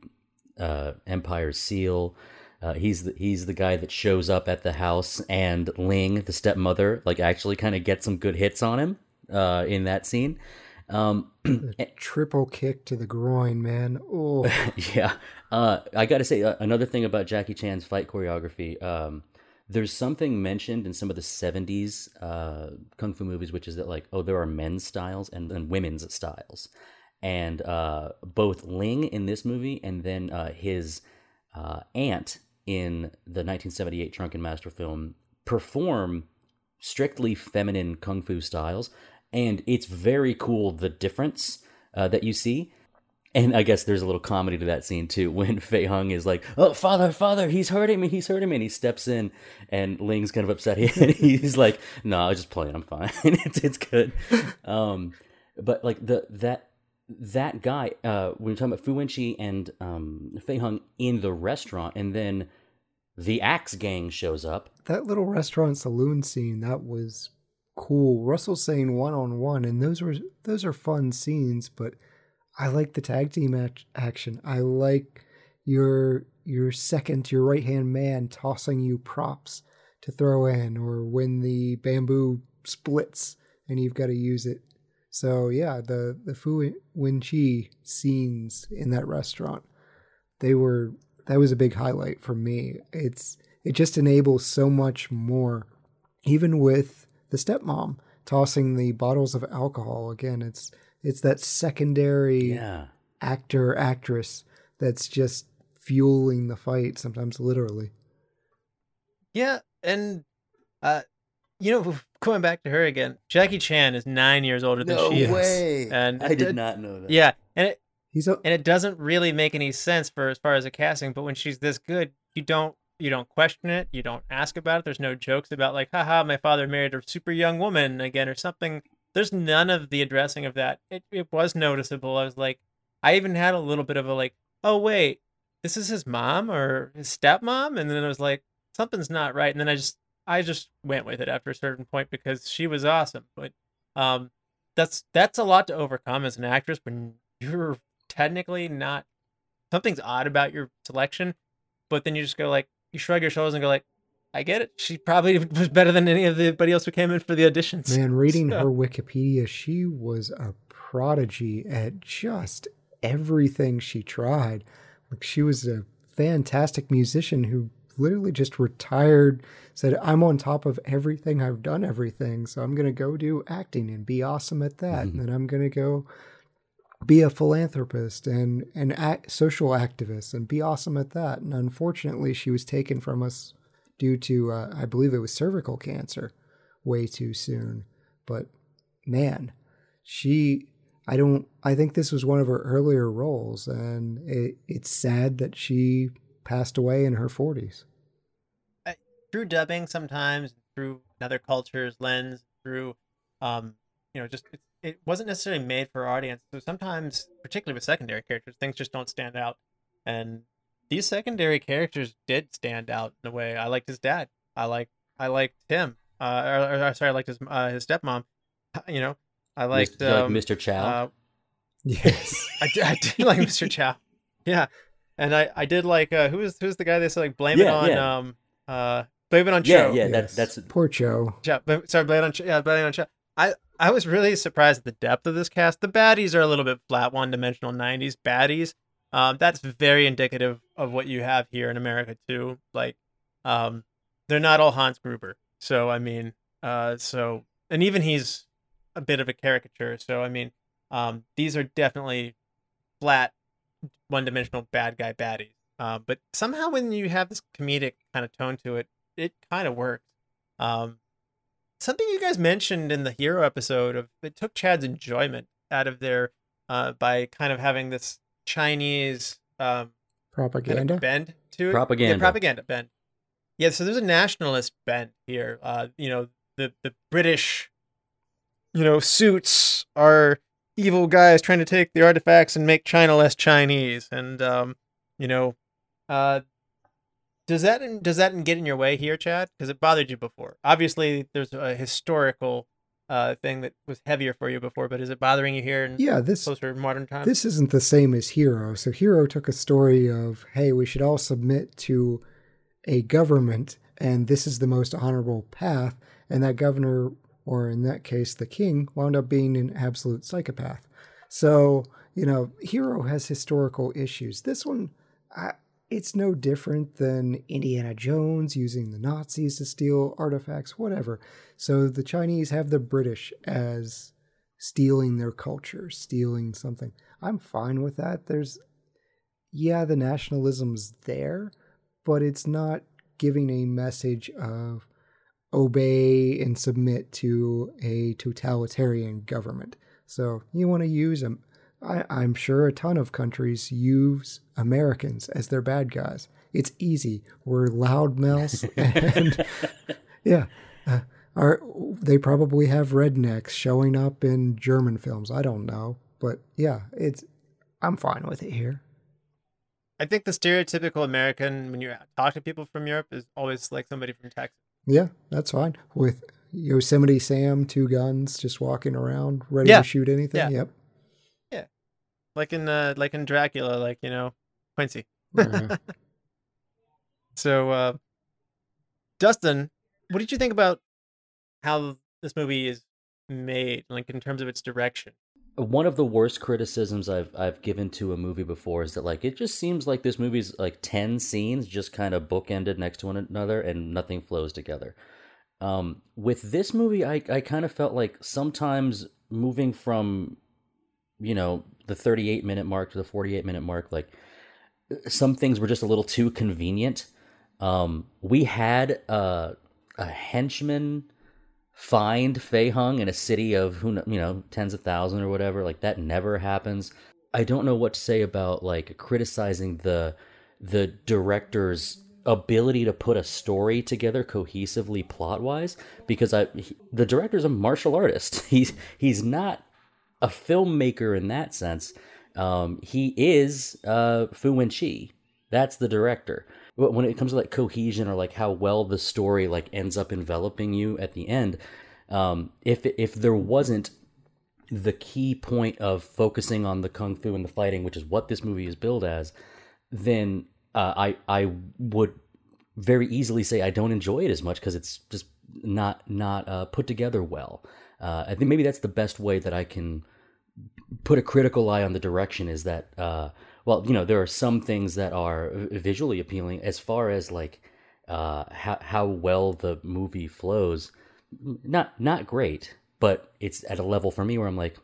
uh Empire seal. Uh, he's the, he's the guy that shows up at the house and Ling, the stepmother, like actually kind of gets some good hits on him uh in that scene. Um Triple kick to the groin, man. Oh, yeah. Uh, I got to say uh, another thing about Jackie Chan's fight choreography. Um, there's something mentioned in some of the 70s uh, kung fu movies, which is that like, oh, there are men's styles and, and women's styles, and uh, both Ling in this movie and then uh, his uh, aunt in the 1978 Drunken Master film perform strictly feminine kung fu styles, and it's very cool the difference uh, that you see. And I guess there's a little comedy to that scene too, when Fei Hung is like, "Oh, father, father, he's hurting me, he's hurting me," and he steps in, and Ling's kind of upset. He's like, "No, I was just playing. I'm fine. it's it's good." Um, but like the that that guy, uh, when you're talking about Fu Wenqi and um, Fei Hung in the restaurant, and then the Axe Gang shows up. that little restaurant saloon scene that was cool. Russell saying one on one, and those were those are fun scenes. But I like the tag team act- action. I like your your second, your right hand man tossing you props to throw in, or when the bamboo splits and you've got to use it. So yeah, the the Fu Wen Chi scenes in that restaurant, they were that was a big highlight for me. It's it just enables so much more, even with the stepmom tossing the bottles of alcohol. Again, it's it's that secondary Yeah, actor actress that's just fueling the fight, sometimes literally. Yeah, and uh, you know, going back to her again, Jackie Chan is nine years older than No she is, and I it- did not know that. Yeah, and it He's a, and it doesn't really make any sense for as far as a casting. But when she's this good, you don't you don't question it, you don't ask about it. There's no jokes about like, haha, my father married a super young woman again or something. There's none of the addressing of that. It it was noticeable. I was like, I even had a little bit of a like, oh wait, this is his mom or his stepmom, and then I was like, something's not right. And then I just I just went with it after a certain point because she was awesome. But um, that's that's a lot to overcome as an actress when you're technically not something's odd about your selection, but then you just go like you shrug your shoulders and go like, I get it. She probably was better than any of the anybody else who came in for the auditions. Man, reading So- her Wikipedia, she was a prodigy at just everything she tried. Like she was a fantastic musician who literally just retired, said, I'm on top of everything, I've done everything, so I'm gonna go do acting and be awesome at that. Mm-hmm. And then I'm gonna go be a philanthropist and an act, social activist and be awesome at that. And unfortunately, she was taken from us due to, uh, I believe it was cervical cancer, way too soon. But man, she, I don't, I think this was one of her earlier roles, and it, it's sad that she passed away in her 40s. through dubbing sometimes through another culture's lens through um you know just it, it wasn't necessarily made for our audience so sometimes particularly with secondary characters things just don't stand out and these secondary characters did stand out in a way i liked his dad i liked i liked him uh or, or, sorry i liked his uh, his stepmom you know i liked Mr. like um, Mr. Chow. uh, Yes. I did, I did like Mr. Chow. Yeah. And I, I did like uh who's who's the guy they said like blame it on yeah. um uh blame it on yeah, Cho. yeah, Yes. that, that's Poor Joe. Cho. Blame- Sorry, blame it on Cho. Yeah, blame it on Cho. I I was really surprised at the depth of this cast. The baddies are a little bit flat, one dimensional '90s baddies. Um, that's very indicative of what you have here in America too. Like, um, they're not all Hans Gruber. So I mean, uh, so and even he's a bit of a caricature. So I mean, um, these are definitely flat, one-dimensional bad guy baddies. Uh, but somehow when you have this comedic kind of tone to it, it kind of works. Um, something you guys mentioned in the hero episode of it took Chad's enjoyment out of there uh, by kind of having this Chinese um, kind Propaganda. of bend to it. Propaganda. Yeah, propaganda bend. Yeah, so there's a nationalist bent here. Uh, you know, the the British, you know, suits are evil guys trying to take the artifacts and make China less Chinese, and um, you know, uh, does that does that get in your way here, Chad? Because it bothered you before. Obviously, there's a historical uh thing that was heavier for you before, but is it bothering you here in Yeah, this closer modern times? this isn't the same as Hero. So Hero took a story of, hey, we should all submit to a government, and this is the most honorable path. And that governor, or in that case, the king, wound up being an absolute psychopath. So you know, Hero has historical issues. This one, I, it's no different than Indiana Jones using the Nazis to steal artifacts, whatever. So the Chinese have the British as stealing their culture, stealing something. I'm fine with that. There's, yeah, the nationalism's there, but it's not giving a message of obey and submit to a totalitarian government. So you want to use them. I, I'm sure a ton of countries use Americans as their bad guys. It's easy. We're loudmouths, and yeah, uh, are they probably have rednecks showing up in German films? I don't know, but yeah, it's. I'm fine with it here. I think the stereotypical American, when you talk to people from Europe, is always like somebody from Texas. Yeah, that's fine with Yosemite Sam, two guns, just walking around, ready Yeah. to shoot anything. Yeah. Yep. Like in uh, like in Dracula, like you know Quincy. Uh, So, uh, Dustin, what did you think about how this movie is made, like in terms of its direction? one of the worst criticisms I've I've given to a movie before is that like it just seems like this movie's like ten scenes just kind of bookended next to one another and nothing flows together. Um, with this movie, I I kind of felt like sometimes moving from, you know, the thirty eight minute mark to the forty eight minute mark, like some things were just a little too convenient. Um, we had uh, a henchman find Fei Hung in a city of who you know tens of thousands or whatever. Like that never happens. I don't know what to say about like criticizing the the director's ability to put a story together cohesively plot wise because I he, the director's a martial artist. He's he's not a filmmaker in that sense. Um, he is uh, Fu Wenchi. That's the director. But when it comes to like cohesion or like how well the story like ends up enveloping you at the end, um, if if there wasn't the key point of focusing on the kung fu and the fighting, which is what this movie is billed as, then uh, I I would very easily say I don't enjoy it as much because it's just not not uh, put together well. Uh, I think maybe that's the best way that I can put a critical eye on the direction. Is that uh, well, you know, there are some things that are visually appealing as far as like uh, how how well the movie flows. Not not great, but it's at a level for me where I'm like,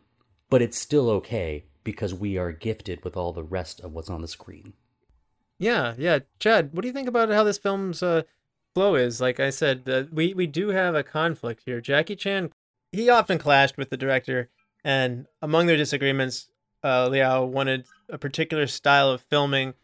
but it's still okay because we are gifted with all the rest of what's on the screen. Yeah, yeah. Chad, what do you think about how this film's uh, flow is? Like I said, uh, we we do have a conflict here. Jackie Chan, he often clashed with the director, and among their disagreements, uh, Liao wanted a particular style of filming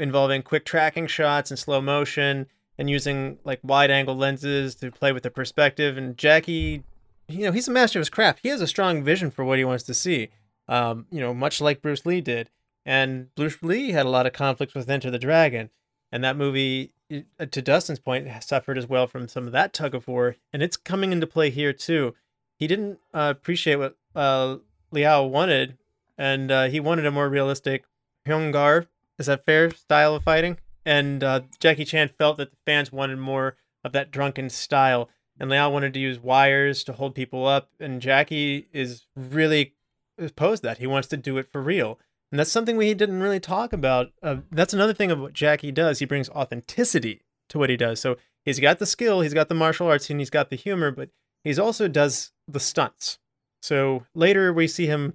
involving quick tracking shots and slow motion and using like wide angle lenses to play with the perspective. And Jackie, you know, he's a master of his craft. He has a strong vision for what he wants to see. Um, you know, much like Bruce Lee did. And Bruce Lee had a lot of conflicts with Enter the Dragon. And that movie, uh, to Dustin's point, suffered as well from some of that tug of war. And it's coming into play here too. He didn't uh, appreciate what uh, Liao wanted, and uh, he wanted a more realistic Hung Gar. Is that fair style of fighting? And uh, Jackie Chan felt that the fans wanted more of that drunken style. And Liao wanted to use wires to hold people up. And Jackie is really opposed that. He wants to do it for real. And that's something we didn't really talk about. Uh, that's another thing of what Jackie does. He brings authenticity to what he does. So he's got the skill, he's got the martial arts, and he's got the humor, but he's also does the stunts. So later we see him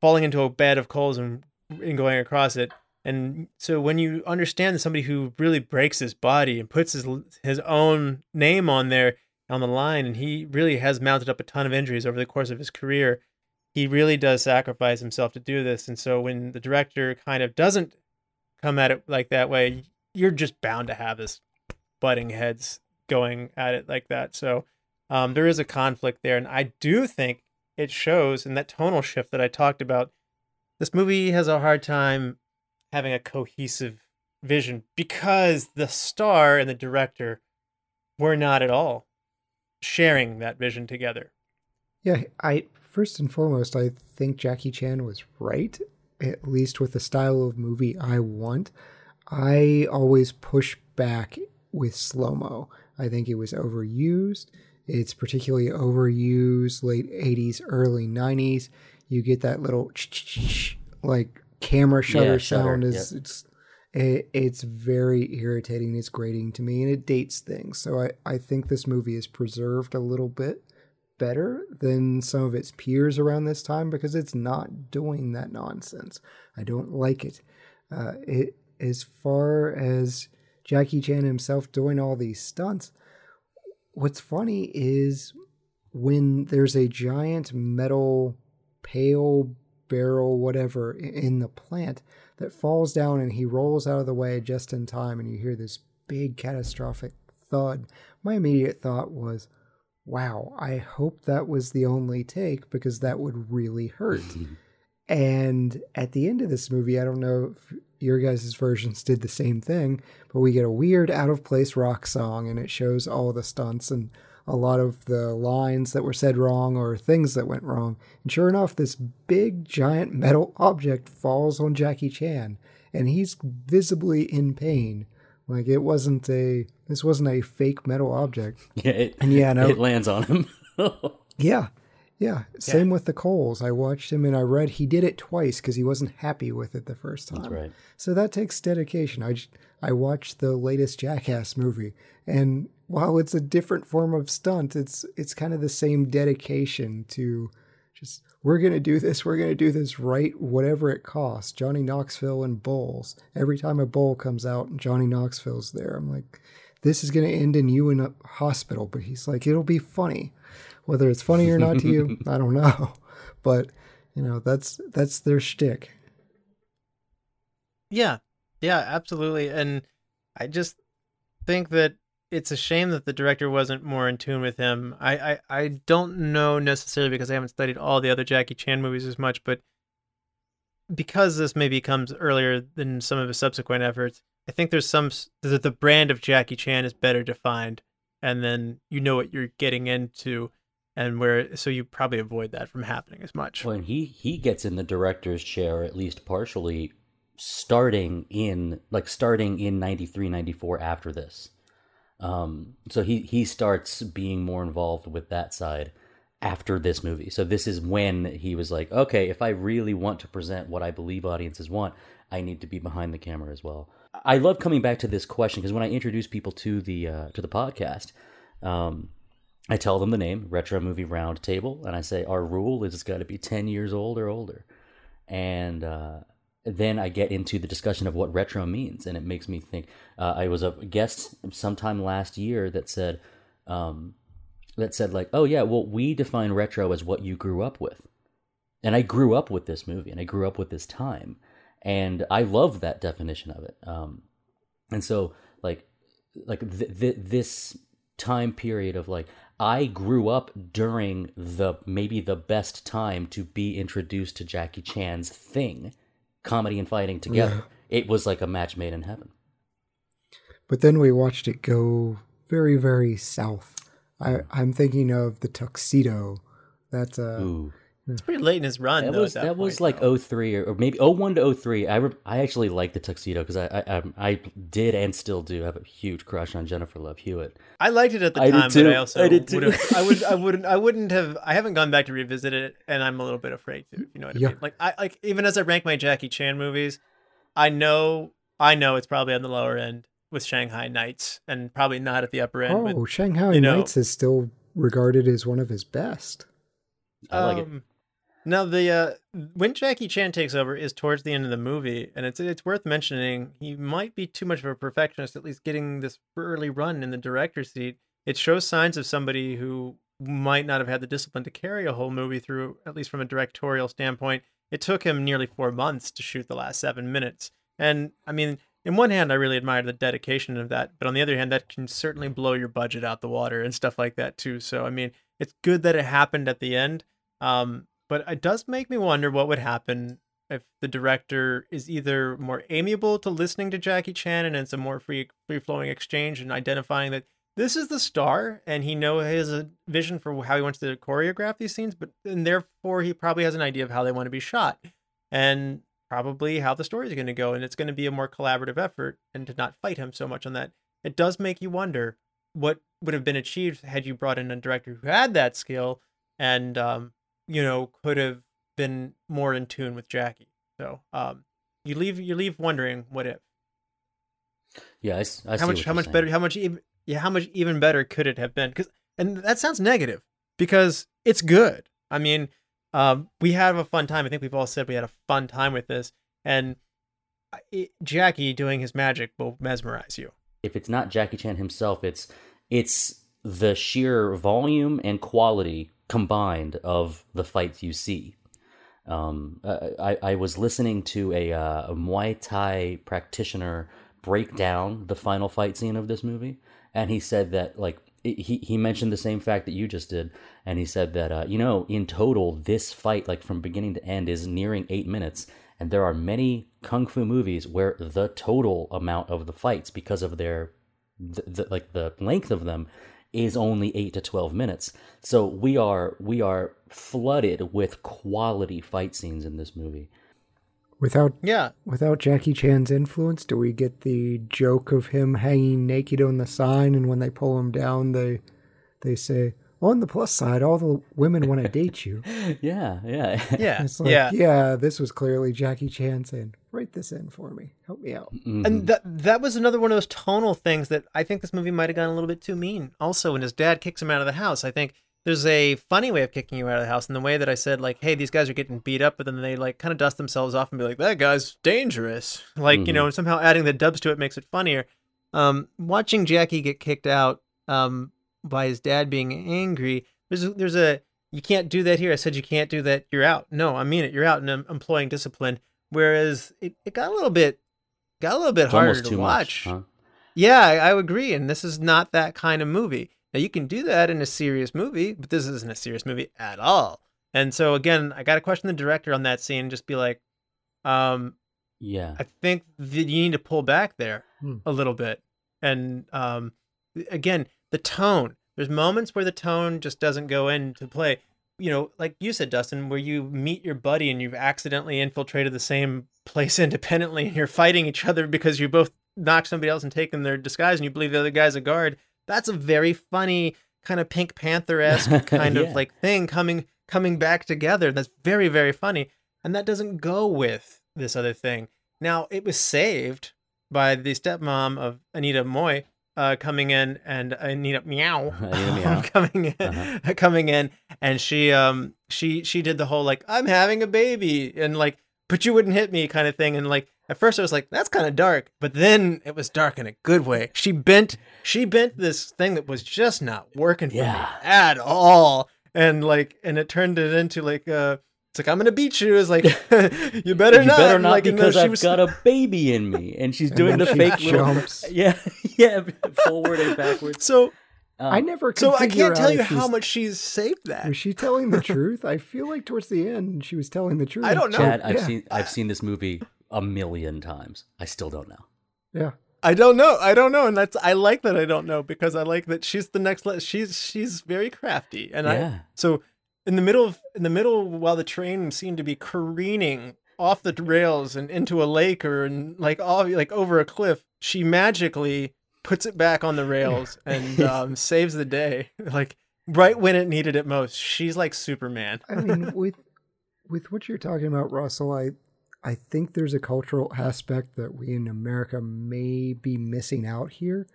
falling into a bed of coals and, and going across it. And so when you understand that somebody who really breaks his body and puts his his own name on there on the line, and he really has mounted up a ton of injuries over the course of his career, he really does sacrifice himself to do this. And so when the director kind of doesn't come at it like that way, you're just bound to have this butting heads going at it like that. So um, there is a conflict there. And I do think it shows in that tonal shift that I talked about. This movie has a hard time having a cohesive vision because the star and the director were not at all sharing that vision together. Yeah, I first and foremost, I think Jackie Chan was right, at least with the style of movie I want. I always push back with slow mo. I think it was overused. It's particularly overused late 80s, early 90s. You get that little like camera shutter Yeah, sound shutter, is it's it, it's very irritating. It's grating to me, and it dates things. So I I think this movie is preserved a little bit better than some of its peers around this time because it's not doing that nonsense. I don't like it. Uh, it as far as Jackie Chan himself doing all these stunts. What's funny is when there's a giant metal pail barrel whatever in the plant that falls down and he rolls out of the way just in time and you hear this big catastrophic thud my immediate thought was wow i hope that was the only take because that would really hurt. And at the end of this movie i don't know if your guys' versions did the same thing but we get a weird out of place rock song and it shows all the stunts and a lot of the lines that were said wrong or things that went wrong. And sure enough, this big giant metal object falls on Jackie Chan and he's visibly in pain. Like it wasn't a this wasn't a fake metal object. Yeah, it, And yeah, no. it lands on him. Yeah. Yeah. Same with the coals. I watched him and I read he did it twice because he wasn't happy with it the first time. That's right. So that takes dedication. I, just, I watched the latest Jackass movie, and while it's a different form of stunt, it's it's kind of the same dedication to just we're going to do this. We're going to do this right, whatever it costs. Johnny Knoxville and bowls. Every time a bowl comes out and Johnny Knoxville's there, I'm like, this is going to end in you in a hospital. But he's like, it'll be funny. Whether it's funny or not to you, I don't know. But, you know, that's that's their shtick. Yeah, yeah, absolutely. And I just think that it's a shame that the director wasn't more in tune with him. I, I, I don't know necessarily because I haven't studied all the other Jackie Chan movies as much, but because this maybe comes earlier than some of his subsequent efforts, I think there's some that the brand of Jackie Chan is better defined, and then you know what you're getting into, and where so you probably avoid that from happening as much. When he he gets in the director's chair, at least partially, starting in like starting in 93 94 after this. Um so he he starts being more involved with that side after this movie. So this is when he was like okay if i really want to present what i believe audiences want i need to be behind the camera as well. I love coming back to this question because when i introduce people to the uh to the podcast um i tell them the name retro movie round table and i say our rule is it's got to be 10 years old or older and uh then I get into the discussion of what retro means, and it makes me think. Uh, I was a guest sometime last year that said, um, that said like, oh yeah, well we define retro as what you grew up with, and I grew up with this movie, and I grew up with this time, and I love that definition of it. Um, and so like, like th- th- this time period of like I grew up during the maybe the best time to be introduced to Jackie Chan's thing comedy and fighting together. Yeah. It was like a match made in heaven. But then we watched it go very, very south. I, I'm thinking of the tuxedo. That's uh, Ooh. It's pretty late in his run. That though, was that, that was point, like 03 or, or maybe 01 to 03. I re- I actually like the tuxedo because I, I I I did and still do have a huge crush on Jennifer Love Hewitt. I liked it at the I did time, too. but I also I did too. would have. I would. I wouldn't. I wouldn't have. I haven't gone back to revisit it, and I'm a little bit afraid to. You know what I Yeah. mean? Like I like even as I rank my Jackie Chan movies, I know I know it's probably on the lower end with Shanghai Nights, and probably not at the upper end. Oh, with, Shanghai you know- Nights is still regarded as one of his best. I like it. Um, Now the uh, when Jackie Chan takes over is towards the end of the movie, and it's it's worth mentioning he might be too much of a perfectionist. At least getting this early run in the director's seat, it shows signs of somebody who might not have had the discipline to carry a whole movie through. At least from a directorial standpoint, it took him nearly four months to shoot the last seven minutes. And I mean, in one hand, I really admire the dedication of that, but on the other hand, that can certainly blow your budget out the water and stuff like that too. So I mean, it's good that it happened at the end. Um, but it does make me wonder what would happen if the director is either more amiable to listening to Jackie Chan and it's a more free free flowing exchange and identifying that this is the star and he know a vision for how he wants to choreograph these scenes, but and therefore he probably has an idea of how they want to be shot and probably how the story is going to go and it's going to be a more collaborative effort and to not fight him so much on that. It does make you wonder what would have been achieved had you brought in a director who had that skill and um, you know could have been more in tune with Jackie. So um, you leave you leave wondering what if Yeah, I, I see how much how much saying. better how much even yeah how much even better could it have been because and that sounds negative because it's good. I mean, um, we have a fun time. I think we've all said we had a fun time with this, and it, Jackie doing his magic will mesmerize you. if it's not Jackie Chan himself, it's it's the sheer volume and quality combined of the fights you see. Um, I, I was listening to a, uh, a Muay Thai practitioner break down the final fight scene of this movie, and he said that like he he mentioned the same fact that you just did, and he said that uh, you know in total this fight like from beginning to end is nearing eight minutes, and there are many kung fu movies where the total amount of the fights because of their the, the, like the length of them is only 8 to 12 minutes. So we are we are flooded with quality fight scenes in this movie. Without Yeah, without Jackie Chan's influence, do we get the joke of him hanging naked on the sign and when they pull him down they they say, On the plus side, all the women want to date you. yeah yeah yeah, It's like, yeah. yeah. this was clearly Jackie Chan saying, Write this in for me. Help me out. Mhm. And that that was another one of those tonal things that I think this movie might have gone a little bit too mean. Also, when his dad kicks him out of the house, I think there's a funny way of kicking you out of the house in the way that I said, like, hey, these guys are getting beat up, but then they like kind of dust themselves off and be like, that guy's dangerous. Like, you know, somehow adding the dubs to it makes it funnier. Um, watching Jackie get kicked out um, by his dad being angry, there's a, there's a you can't do that here. I said you can't do that. You're out. No, I mean it. You're out, and I'm employing discipline. Whereas it, it got a little bit got a little bit It's harder almost to watch. much. Huh? Yeah, I, I agree. And this is not that kind of movie. Now you can do that in a serious movie, but this isn't a serious movie at all. And so again, I got to question the director on that scene. Just be like, um, Yeah. I think that you need to pull back there Hmm. a little bit. And um, again, the tone. There's moments where the tone just doesn't go into play. You know, like you said, Dustin, where you meet your buddy and you've accidentally infiltrated the same place independently and you're fighting each other because you both knocked somebody else and taken their disguise and you believe the other guy's a guard. That's a very funny kind of Pink Panther esque kind Yeah. of like thing coming coming back together. That's very very funny, and that doesn't go with this other thing. Now it was saved by the stepmom of Anita Mui uh, coming in and Anita Meow, Anita Meow. coming in, Uh-huh. coming in, and she um she she did the whole like I'm having a baby and like but you wouldn't hit me kind of thing and like at first I was like that's kind of dark but then it was dark in a good way. She bent she bent this thing that was just not working for Yeah. me at all and like and it turned it into like uh it's like I'm gonna beat you. It's like you better you not. better not like, because then she I've was- got a baby in me, and she's doing the then she fake little jumps. yeah, yeah, forward and backwards. So Um, I never. Could so I can't tell you how much she's saved that. Was she telling the truth? I feel like towards the end she was telling the truth. I don't know. Chad, I've Yeah. seen I've seen this movie a million times. I still don't know. Yeah. I don't know. I don't know, and that's I like that I don't know because I like that she's the next. Le- she's she's very crafty, and Yeah. I so in the middle of in the middle while the train seemed to be careening off the rails and into a lake or in, like all like over a cliff, she magically puts it back on the rails and um, saves the day. Like right when it needed it most, she's like Superman. I mean, with with what you're talking about, Russell, I I think there's a cultural aspect that we in America may be missing out here.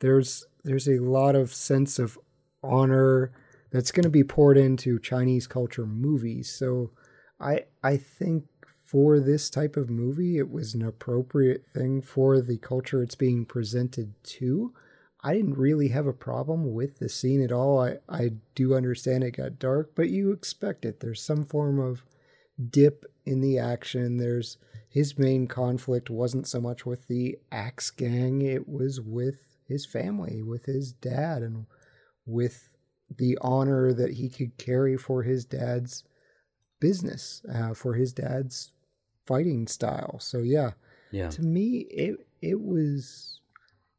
There's there's a lot of sense of honor that's going to be poured into Chinese culture movies. So I I think for this type of movie, it was an appropriate thing for the culture it's being presented to. I didn't really have a problem with the scene at all. I, I do understand it got dark, but you expect it. There's some form of dip in the action. There's his main conflict wasn't so much with the axe gang, it was with his family, with his dad, and with the honor that he could carry for his dad's business, uh, for his dad's fighting style. So yeah, Yeah. to me it it was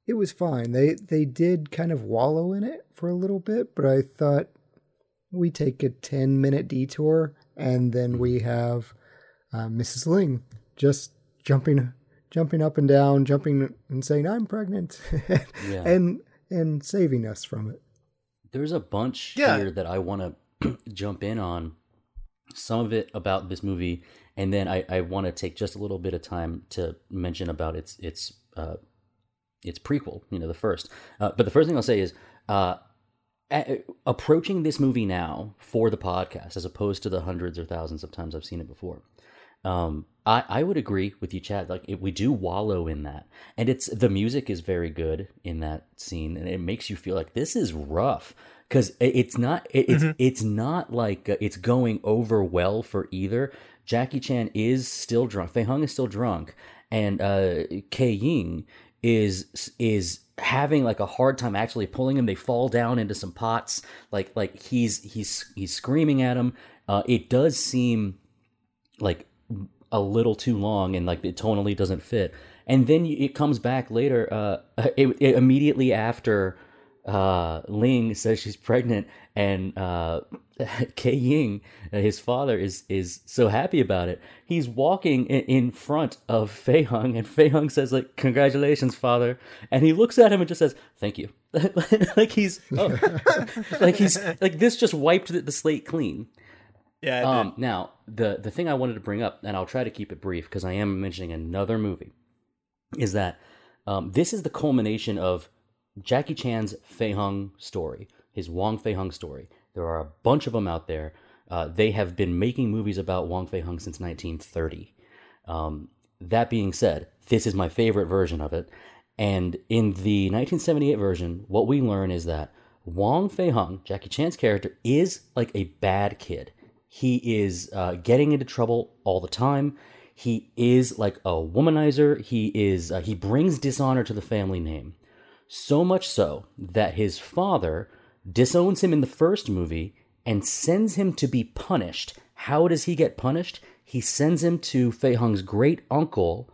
it was fine. They they did kind of wallow in it for a little bit, but I thought we take a 10 minute detour and then we have uh, Mrs. Ling just jumping jumping up and down, jumping and saying I'm pregnant Yeah. and and saving us from it. There's a bunch Yeah. here that I want to jump in on. Some of it about this movie, and then I, I want to take just a little bit of time to mention about its its uh, its prequel. You know, the first. Uh, but the first thing I'll say is, uh, a- approaching this movie now for the podcast, as opposed to the hundreds or thousands of times I've seen it before. Um, I, I would agree with you, Chad. Like it, we do wallow in that, and it's the music is very good in that scene, and it makes you feel like this is rough because it's not. It, it's it's not like uh, it's going over well for either. Jackie Chan is still drunk. Fei Hung is still drunk, and uh, Kei Ying is is having like a hard time actually pulling him. They fall down into some pots. Like like he's he's he's screaming at him. Uh, it does seem like a little too long and like it tonally doesn't fit and then it comes back later uh it, it- immediately after uh ling says she's pregnant and uh Kei Ying, uh, his father, is is so happy about it. He's walking in, in front of Fei Hung, and Fei Hung says, "Like, congratulations, father." And he looks at him and just says, "Thank you." like he's, oh. like he's, like this just wiped the, the slate clean. Yeah. Um, now, the the thing I wanted to bring up, and I'll try to keep it brief because I am mentioning another movie, is that um, this is the culmination of Jackie Chan's Fei Hung story, his Wong Fei Hung story. There are a bunch of them out there. Uh, they have been making movies about Wong Fei Hung since 1930. Um, that being said, this is my favorite version of it. And in the 1978 version, what we learn is that Wong Fei Hung, Jackie Chan's character, is like a bad kid. He is uh, getting into trouble all the time. He is like a womanizer. He is uh, he brings dishonor to the family name, so much so that his father disowns him in the first movie and sends him to be punished. How does he get punished? He sends him to Fei Hung's great uncle,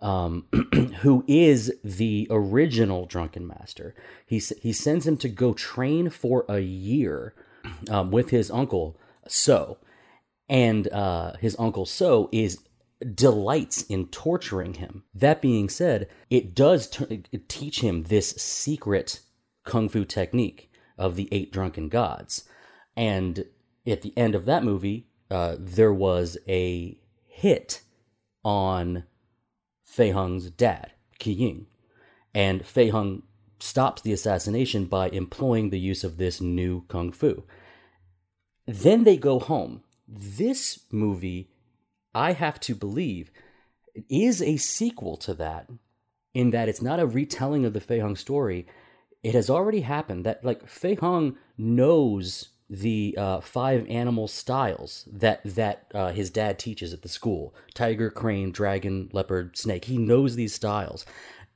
um, who is the original drunken master. He he sends him to go train for a year um, with his uncle So, and uh, his uncle So is delights in torturing him. That being said, it does t- teach him this secret kung fu technique of the eight drunken gods. And at the end of that movie, uh, there was a hit on Fei Hung's dad, Kei Ying. And Fei Hung stops the assassination by employing the use of this new kung fu. Then they go home. This movie, I have to believe, is a sequel to that in that it's not a retelling of the Fei Hung story. It has already happened that like Fei Hung knows the uh, five animal styles that that uh, his dad teaches at the school: tiger, crane, dragon, leopard, snake. He knows these styles,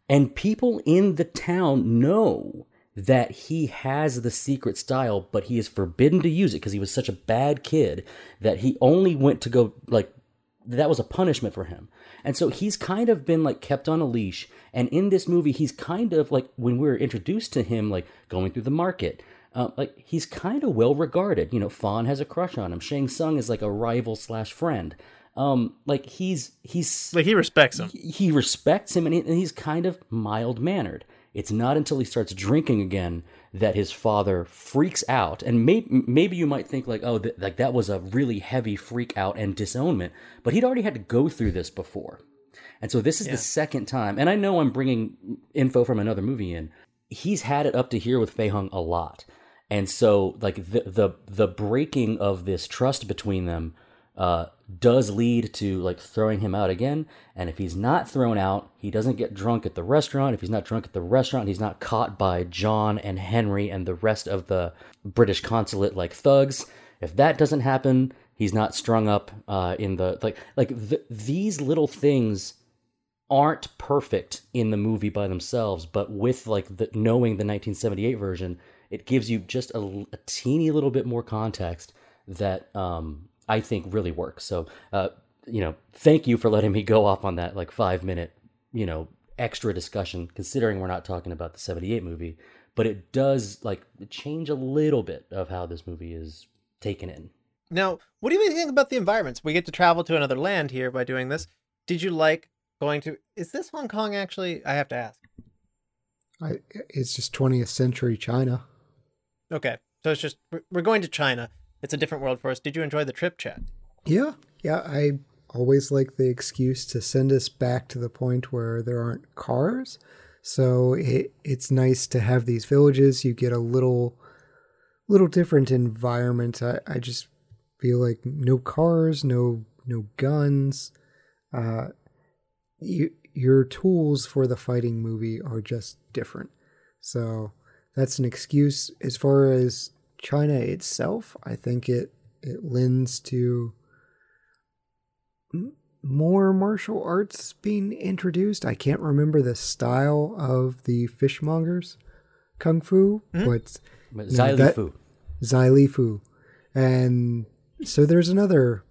and people in the town know that he has the secret style, but he is forbidden to use it because he was such a bad kid that he only went to go like that was a punishment for him. And so he's kind of been like kept on a leash. And in this movie, he's kind of like when we are introduced to him, like going through the market, uh, like he's kind of well regarded. You know, Fawn has a crush on him. Shang Tsung is like a rival slash friend. Um, like he's he's Like he respects him. he, he respects him and, he, and he's kind of mild mannered. It's not until he starts drinking again that his father freaks out, and may, maybe you might think like, oh, th- like that was a really heavy freak out and disownment, but he'd already had to go through this before, and so this is Yeah. the second time. And I know I'm bringing info from another movie in. He's had it up to here with Fei Hung a lot, and so like the the the breaking of this trust between them uh, does lead to like throwing him out again. And if he's not thrown out, he doesn't get drunk at the restaurant. If he's not drunk at the restaurant, he's not caught by John and Henry and the rest of the British consulate like thugs. If that doesn't happen, he's not strung up uh, in the like like th- these little things aren't perfect in the movie by themselves, but with like the knowing the 1978 version, it gives you just a, a teeny little bit more context that um, I think really works. So, uh, you know, thank you for letting me go off on that like five minute, you know, extra discussion. Considering we're not talking about the 78 movie, but it does like change a little bit of how this movie is taken in. Now, what do you think about the environments? We get to travel to another land here by doing this. Did you like going to? Is this Hong Kong actually? I have to ask. I, it's just 20th century China. Okay, so it's just we're- we're going to China. It's a different world for us. Did you enjoy the trip, Chad? Yeah, yeah. I always like the excuse to send us back to the point where there aren't cars. So it it's nice to have these villages. You get a little little different environment. I, I just feel like no cars, no no guns. Uh, you, your tools for the fighting movie are just different. So that's an excuse. As far as China itself, I think it it lends to more martial arts being introduced. I can't remember the style of the fishmongers kung fu, hmm? but But No, Li Fu. Choy Li Fut. And so there's another,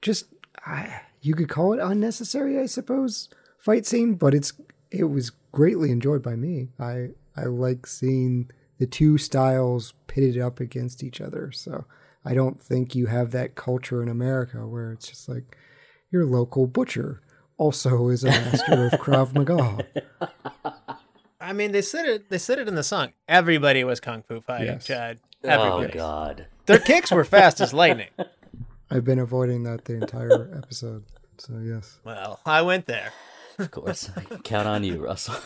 just, I, you could call it unnecessary, I suppose, fight scene, but it's, it was greatly enjoyed by me. I, I like seeing the two styles pitted up against each other. So I don't think you have that culture in America where it's just like your local butcher also is a master of Krav Maga. I mean, they said it. They said it in the song. Everybody was kung fu fighting, Yes. Chad. Oh God. Their kicks were fast as lightning. I've been avoiding that the entire episode. So yes. Well, I went there. Of course. I count on you, Russell.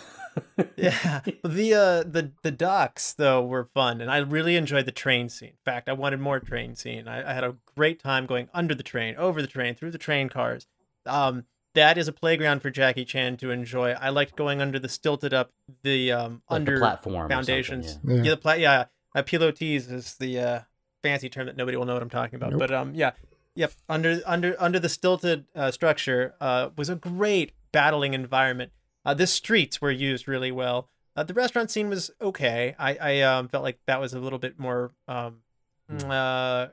yeah the uh the the docks though were fun and i really enjoyed the train scene in fact i wanted more train scene I, I had a great time going under the train over the train through the train cars um that is a playground for jackie chan to enjoy i liked going under the stilted up the um Like under the platform foundations yeah. Yeah. yeah, the pla- yeah uh, pilotis is the uh fancy term that nobody will know what i'm talking about Nope. but um yeah Yep, under under under the stilted uh, structure uh, was a great battling environment. Uh, the streets were used really well. Uh, the restaurant scene was okay. I I um, felt like that was a little bit more um, uh,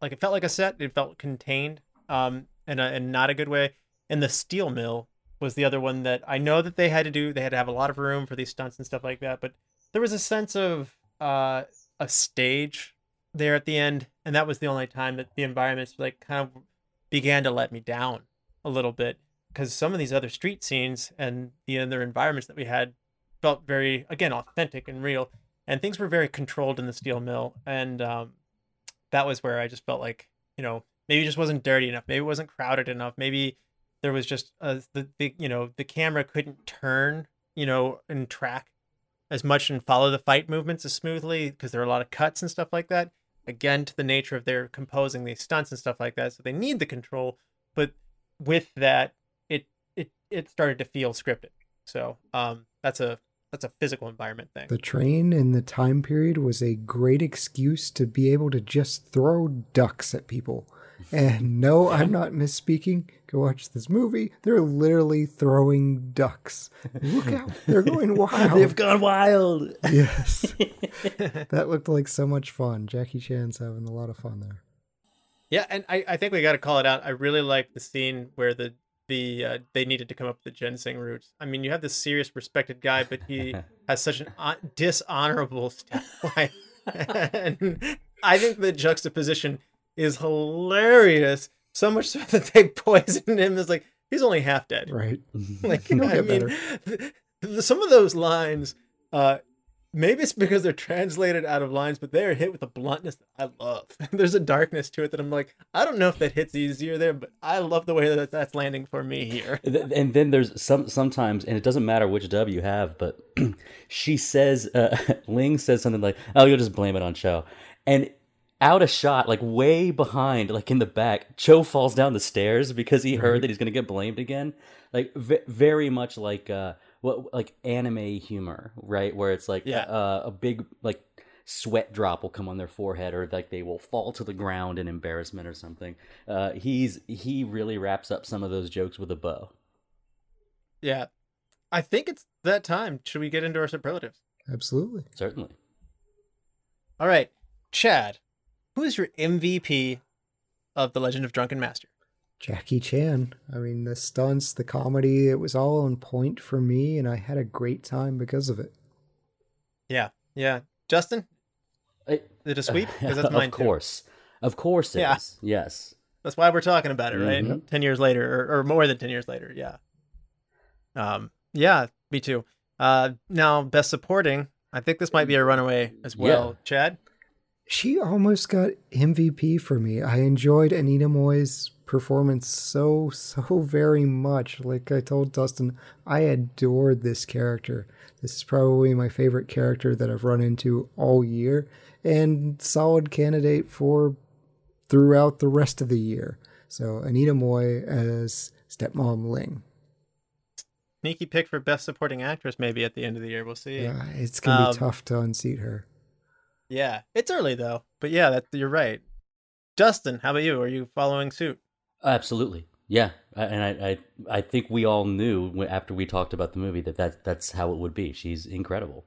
like it felt like a set. It felt contained um, in a in not a good way. And the steel mill was the other one that I know that they had to do. They had to have a lot of room for these stunts and stuff like that. But there was a sense of uh, a stage there at the end, and that was the only time that the environments like kind of began to let me down a little bit because some of these other street scenes and the other environments that we had felt very again authentic and real, and things were very controlled in the steel mill, and um, that was where I just felt like you know maybe it just wasn't dirty enough, maybe it wasn't crowded enough, maybe there was just uh, the the you know the camera couldn't turn you know and track as much and follow the fight movements as smoothly because there are a lot of cuts and stuff like that again to the nature of their composing these stunts and stuff like that so they need the control but with that it it it started to feel scripted so um that's a that's a physical environment thing The train in the time period was a great excuse to be able to just throw ducks at people. And no, I'm not misspeaking. Go watch this movie. They're literally throwing ducks. Look out. They're going wild. They've gone wild. yes. that looked like so much fun. Jackie Chan's having a lot of fun there. yeah and i i think we got to call it out i really like the scene where the the uh, they needed to come up with the ginseng roots. I mean you have this serious respected guy but he has such an hon- dishonorable step wife and i think the juxtaposition is hilarious so much so that they poisoned him. It's like he's only half dead. Right. like I mean, th- th- some of those lines, uh, maybe it's because they're translated out of lines, but they are hit with a bluntness that I love. There's a darkness to it that I'm like, I don't know if that hits easier there, but I love the way that that's landing for me here. And then there's some sometimes and it doesn't matter which dub you have but she says uh, ling says something like oh you'll just blame it on cho and out of shot like way behind like in the back cho falls down the stairs because he heard that he's gonna get blamed again like v- very much like uh what like anime humor right where it's like Yeah. uh, a big like sweat drop will come on their forehead or like they will fall to the ground in embarrassment or something uh he's he really wraps up some of those jokes with a bow Yeah. I think it's that time. Should we get into our superlatives? Absolutely. Certainly. All right. Chad, who is your MVP of The Legend of Drunken Master? Jackie Chan. I mean, the stunts, the comedy, it was all on point for me, and I had a great time because of it. Yeah. Yeah. Justin, I- is it a sweep? Because that's mine of too. course. Of course it Yeah. is. Yes. That's why we're talking about it, right? Mhm. Ten years later, or, or more than ten years later, yeah. Um, yeah, me too. Uh, now best supporting, I think this might be a runaway as well. Yeah. Chad, She almost got MVP for me. I enjoyed Anita Mui's performance so, so very much. Like I told Dustin, I adored this character. This is probably my favorite character that I've run into all year, and solid candidate for throughout the rest of the year. So Anita Mui as Stepmom Ling. sneaky pick for best supporting actress, maybe at the end of the year. We'll see. Yeah, it's gonna Um, be tough to unseat her. Yeah, it's early though, but yeah, that you're right. Dustin, how about you? Are you following suit? Absolutely. Yeah. And I, I, I think we all knew after we talked about the movie that, that that's how it would be. She's incredible.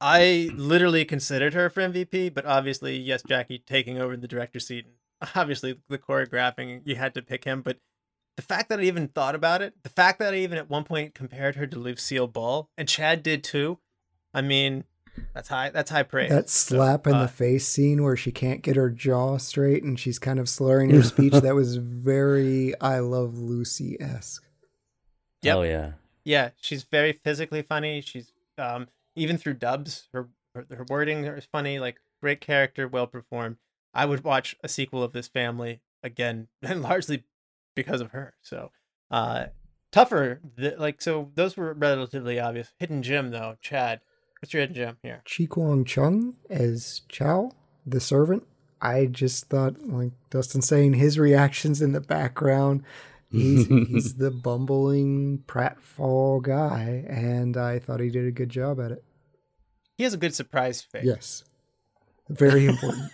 I literally considered her for MVP, but obviously, yes, Jackie taking over the director seat. Obviously, the choreographing, you had to pick him. But the fact that I even thought about it, the fact that I even at one point compared her to Lucille Ball, and Chad did too. I mean, that's high. That's high praise. That So, slap in uh, the face scene where she can't get her jaw straight and she's kind of slurring her speech, that was very I Love Lucy esque. Yep. Oh, yeah. yeah, she's very physically funny. She's um even through dubs, her her, her wording is funny. Like great character, well performed. I would watch a sequel of this family again, and largely because of her. So, uh, tougher. th- Like so, those were relatively obvious. Hidden gem though, Chad. What's your hidden gem here? Chi Kwang Chung as Chow, the servant. I just thought, like Dustin saying, his reactions in the background. He's, he's the bumbling pratfall guy, and I thought he did a good job at it. He has a good surprise face. Yes, very important.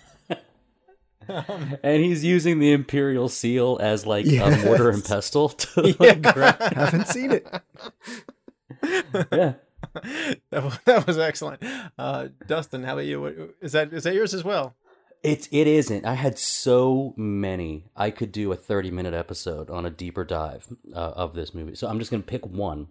Um, and he's using the imperial seal as like a mortar and pestle. To, Yeah. like, grab- Haven't seen it. yeah. that, was, that was excellent. Uh, Dustin, how about you? Is that is that yours as well? It it isn't. I had so many. I could do a thirty minute episode on a deeper dive uh, of this movie. So I'm just gonna pick one,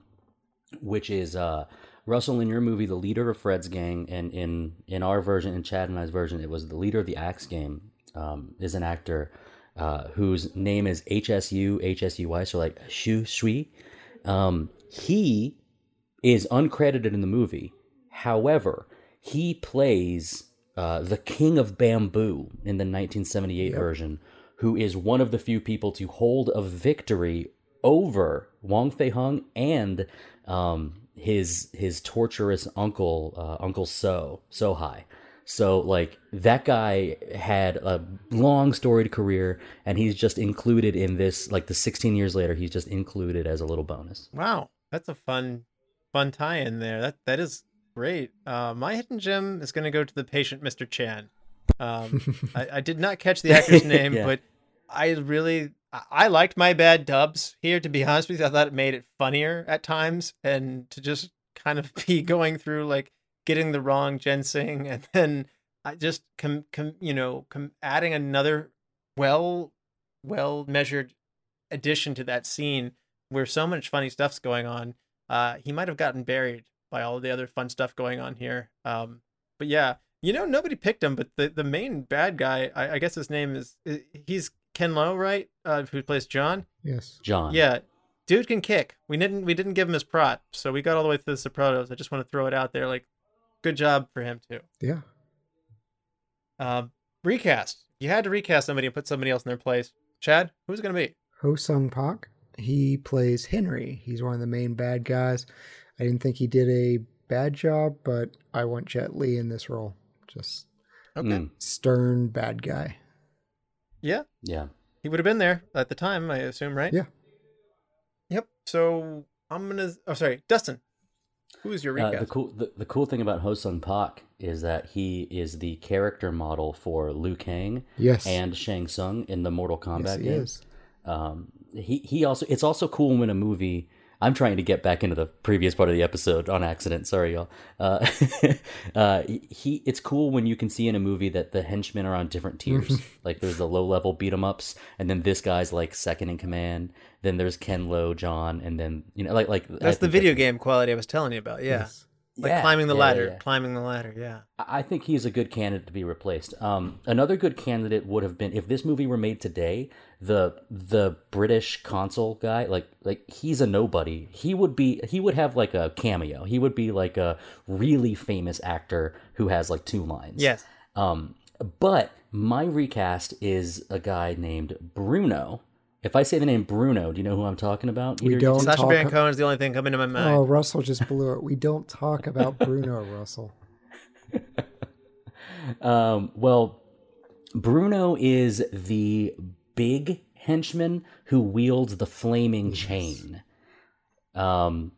which is uh, Russell in your movie, the leader of Fred's gang, and in in our version, in Chad and I's version, it was the leader of the Axe Game. Um, is an actor uh, whose name is HSU HSUY, so like Shu Shui. Um, he is uncredited in the movie. However, he plays uh, the King of Bamboo in the 1978 version, who is one of the few people to hold a victory over Wong Fei Hung and um, his his torturous uncle, uh, Uncle So So High. So like that guy had a long storied career, and he's just included in this. Like the 16 years later, he's just included as a little bonus. Wow, that's a fun fun tie in there. That that is great. Uh, my hidden gem is going to go to the patient, Mr. Chan. Um, I, I did not catch the actor's name, Yeah. but I really I- I liked my bad dubs here. To be honest with you, I thought it made it funnier at times, and to just kind of be going through like getting the wrong ginseng, and then I just com, com you know com, adding another well well measured addition to that scene where so much funny stuff's going on. Uh, he might have gotten buried by all the other fun stuff going on here. Um, but yeah, you know, nobody picked him, but the, the main bad guy, I, I guess his name is, he's Ken Lo, right? Uh, who plays John? Yes. John. Yeah. Dude can kick. We didn't, we didn't give him his prot. So we got all the way through the Sopranos. I just want to throw it out there. Like, good job for him too. Yeah. Um, recast. You had to recast somebody and put somebody else in their place. Chad, who's it going to be? Ho Sung Pak. He plays Henry. He's one of the main bad guys. I didn't think he did a bad job, but I want Jet Li in this role. Just Okay. Mm, stern bad guy. Yeah. yeah. He would have been there at the time, I assume, right? Yeah. Yep. So I'm gonna. Oh, sorry, Dustin. Who is your Uh, the cool the, the cool thing about Ho Sung Pak is that he is the character model for Liu Kang Yes. and Shang Tsung in the Mortal Kombat yes, he game. is. Um, he he also it's also cool when a movie. I'm trying to get back into the previous part of the episode on accident. Sorry, y'all. Uh, uh, he it's cool when you can see in a movie that the henchmen are on different tiers. like there's the low level beat 'em ups, and then this guy's like second in command. Then there's Ken Lo, John, and then you know like like that's the video game quality I was telling you about. Yeah. Yes. Like Yeah, climbing the yeah, ladder, yeah. climbing the ladder. Yeah. I I think he's a good candidate to be replaced. Um, another good candidate would have been if this movie were made today. The the British consul guy, like like he's a nobody. He would be he would have like a cameo. He would be like a really famous actor who has like two lines. Yes. Um, but my recast is a guy named Bruno. If I say the name Bruno, do you know who I'm talking about? We Either you don't two? Sacha Baron Cohen is the only thing coming to my mind. Oh, Russell just blew it. We don't talk about Bruno Russell. Um, well, Bruno is the big henchman who wields the flaming chain. Um,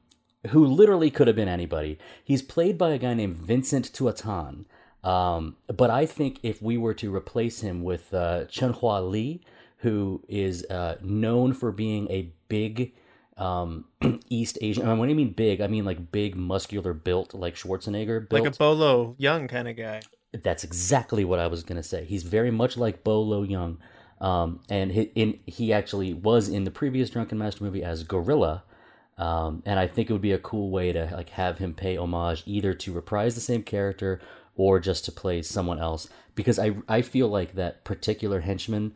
who literally could have been anybody. He's played by a guy named Vincent Tuatan. Um, but I think if we were to replace him with uh, Chen Hua Li, who is uh, known for being a big um, East Asian. And when I mean big, I mean like big, muscular built, like Schwarzenegger built. like a Bolo Yeung kind of guy. That's exactly what I was gonna say. He's very much like Bolo Yeung, um, and he, in, he actually was in the previous Drunken Master movie as Gorilla, um, and I think it would be a cool way to like have him pay homage either to reprise the same character or just to play someone else because I I feel like that particular henchman,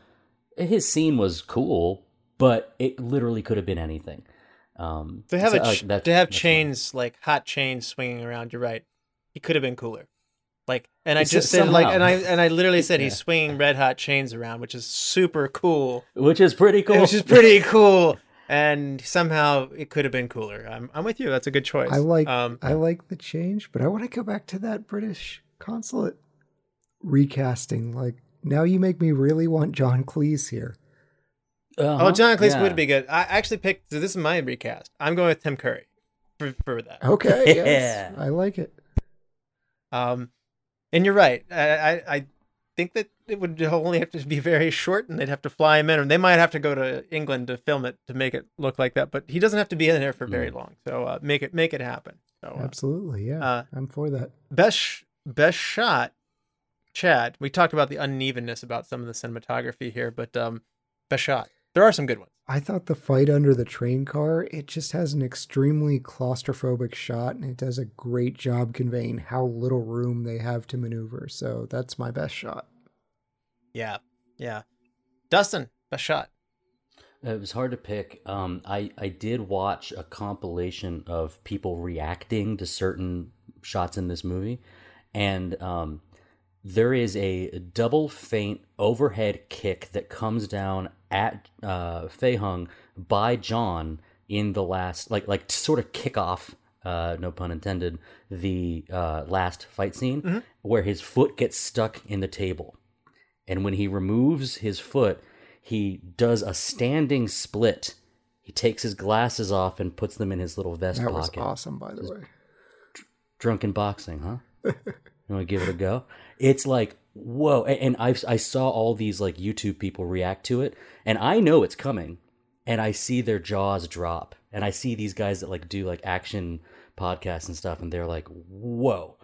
his scene was cool, but it literally could have been anything. Um, To have so, a uh, ch- that- to have that's my- chains like hot chains swinging around. You're right. He could have been cooler. Like, and I It's just just said like, and I and I literally said he's swinging red hot chains around, which is super cool. which is pretty cool. Which is pretty cool. and somehow it could have been cooler. I'm I'm with you. That's a good choice. I like Um, I like the change, but I want to go back to that British consulate recasting. Like now, you make me really want John Cleese here. Uh-huh, oh, John Cleese yeah. would be good. I actually picked. So this is my recast. I'm going with Tim Curry for, for that. Okay, yes, Yeah. I like it. Um, and you're right. I, I I think that it would only have to be very short, and they'd have to fly him in, or they might have to go to England to film it to make it look like that. But he doesn't have to be in there for very long. So uh, make it make it happen. So uh, Absolutely, yeah, uh, I'm for that. best best shot, Chad. We talked about the unevenness about some of the cinematography here, but um, best shot. There are some good ones. I thought the fight under the train car, it just has an extremely claustrophobic shot and it does a great job conveying how little room they have to maneuver. So that's my best shot. Yeah, yeah. Dustin, best shot. It was hard to pick. Um, I I did watch a compilation of people reacting to certain shots in this movie, and um, there is a double feint overhead kick that comes down at uh, Fei Hung by John in the last, like like sort of kick off. Uh, no pun intended. The uh, last fight scene where his foot gets stuck in the table, and when he removes his foot, he does a standing split. He takes his glasses off and puts them in his little vest That was pocket. awesome, by the way. Drunken boxing, huh? you want to give it a go? It's like whoa! A- And I I saw all these like YouTube people react to it, and I know it's coming, and I see their jaws drop, and I see these guys that like do like action podcasts and stuff, and they're like whoa.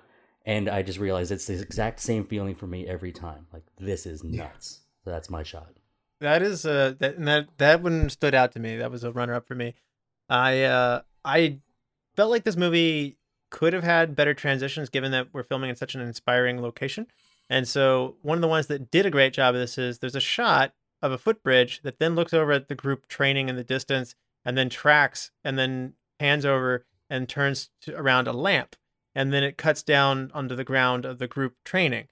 And I just realized it's the exact same feeling for me every time. Like this is nuts. So that's my shot. That is uh that and that that one stood out to me. That was a runner up for me. I uh I felt like this movie could have had better transitions given that we're filming in such an inspiring location. And so one of the ones that did a great job of this is there's a shot of a footbridge that then looks over at the group training in the distance and then tracks and then pans over and turns to, around a lamp and then it cuts down onto the ground of the group training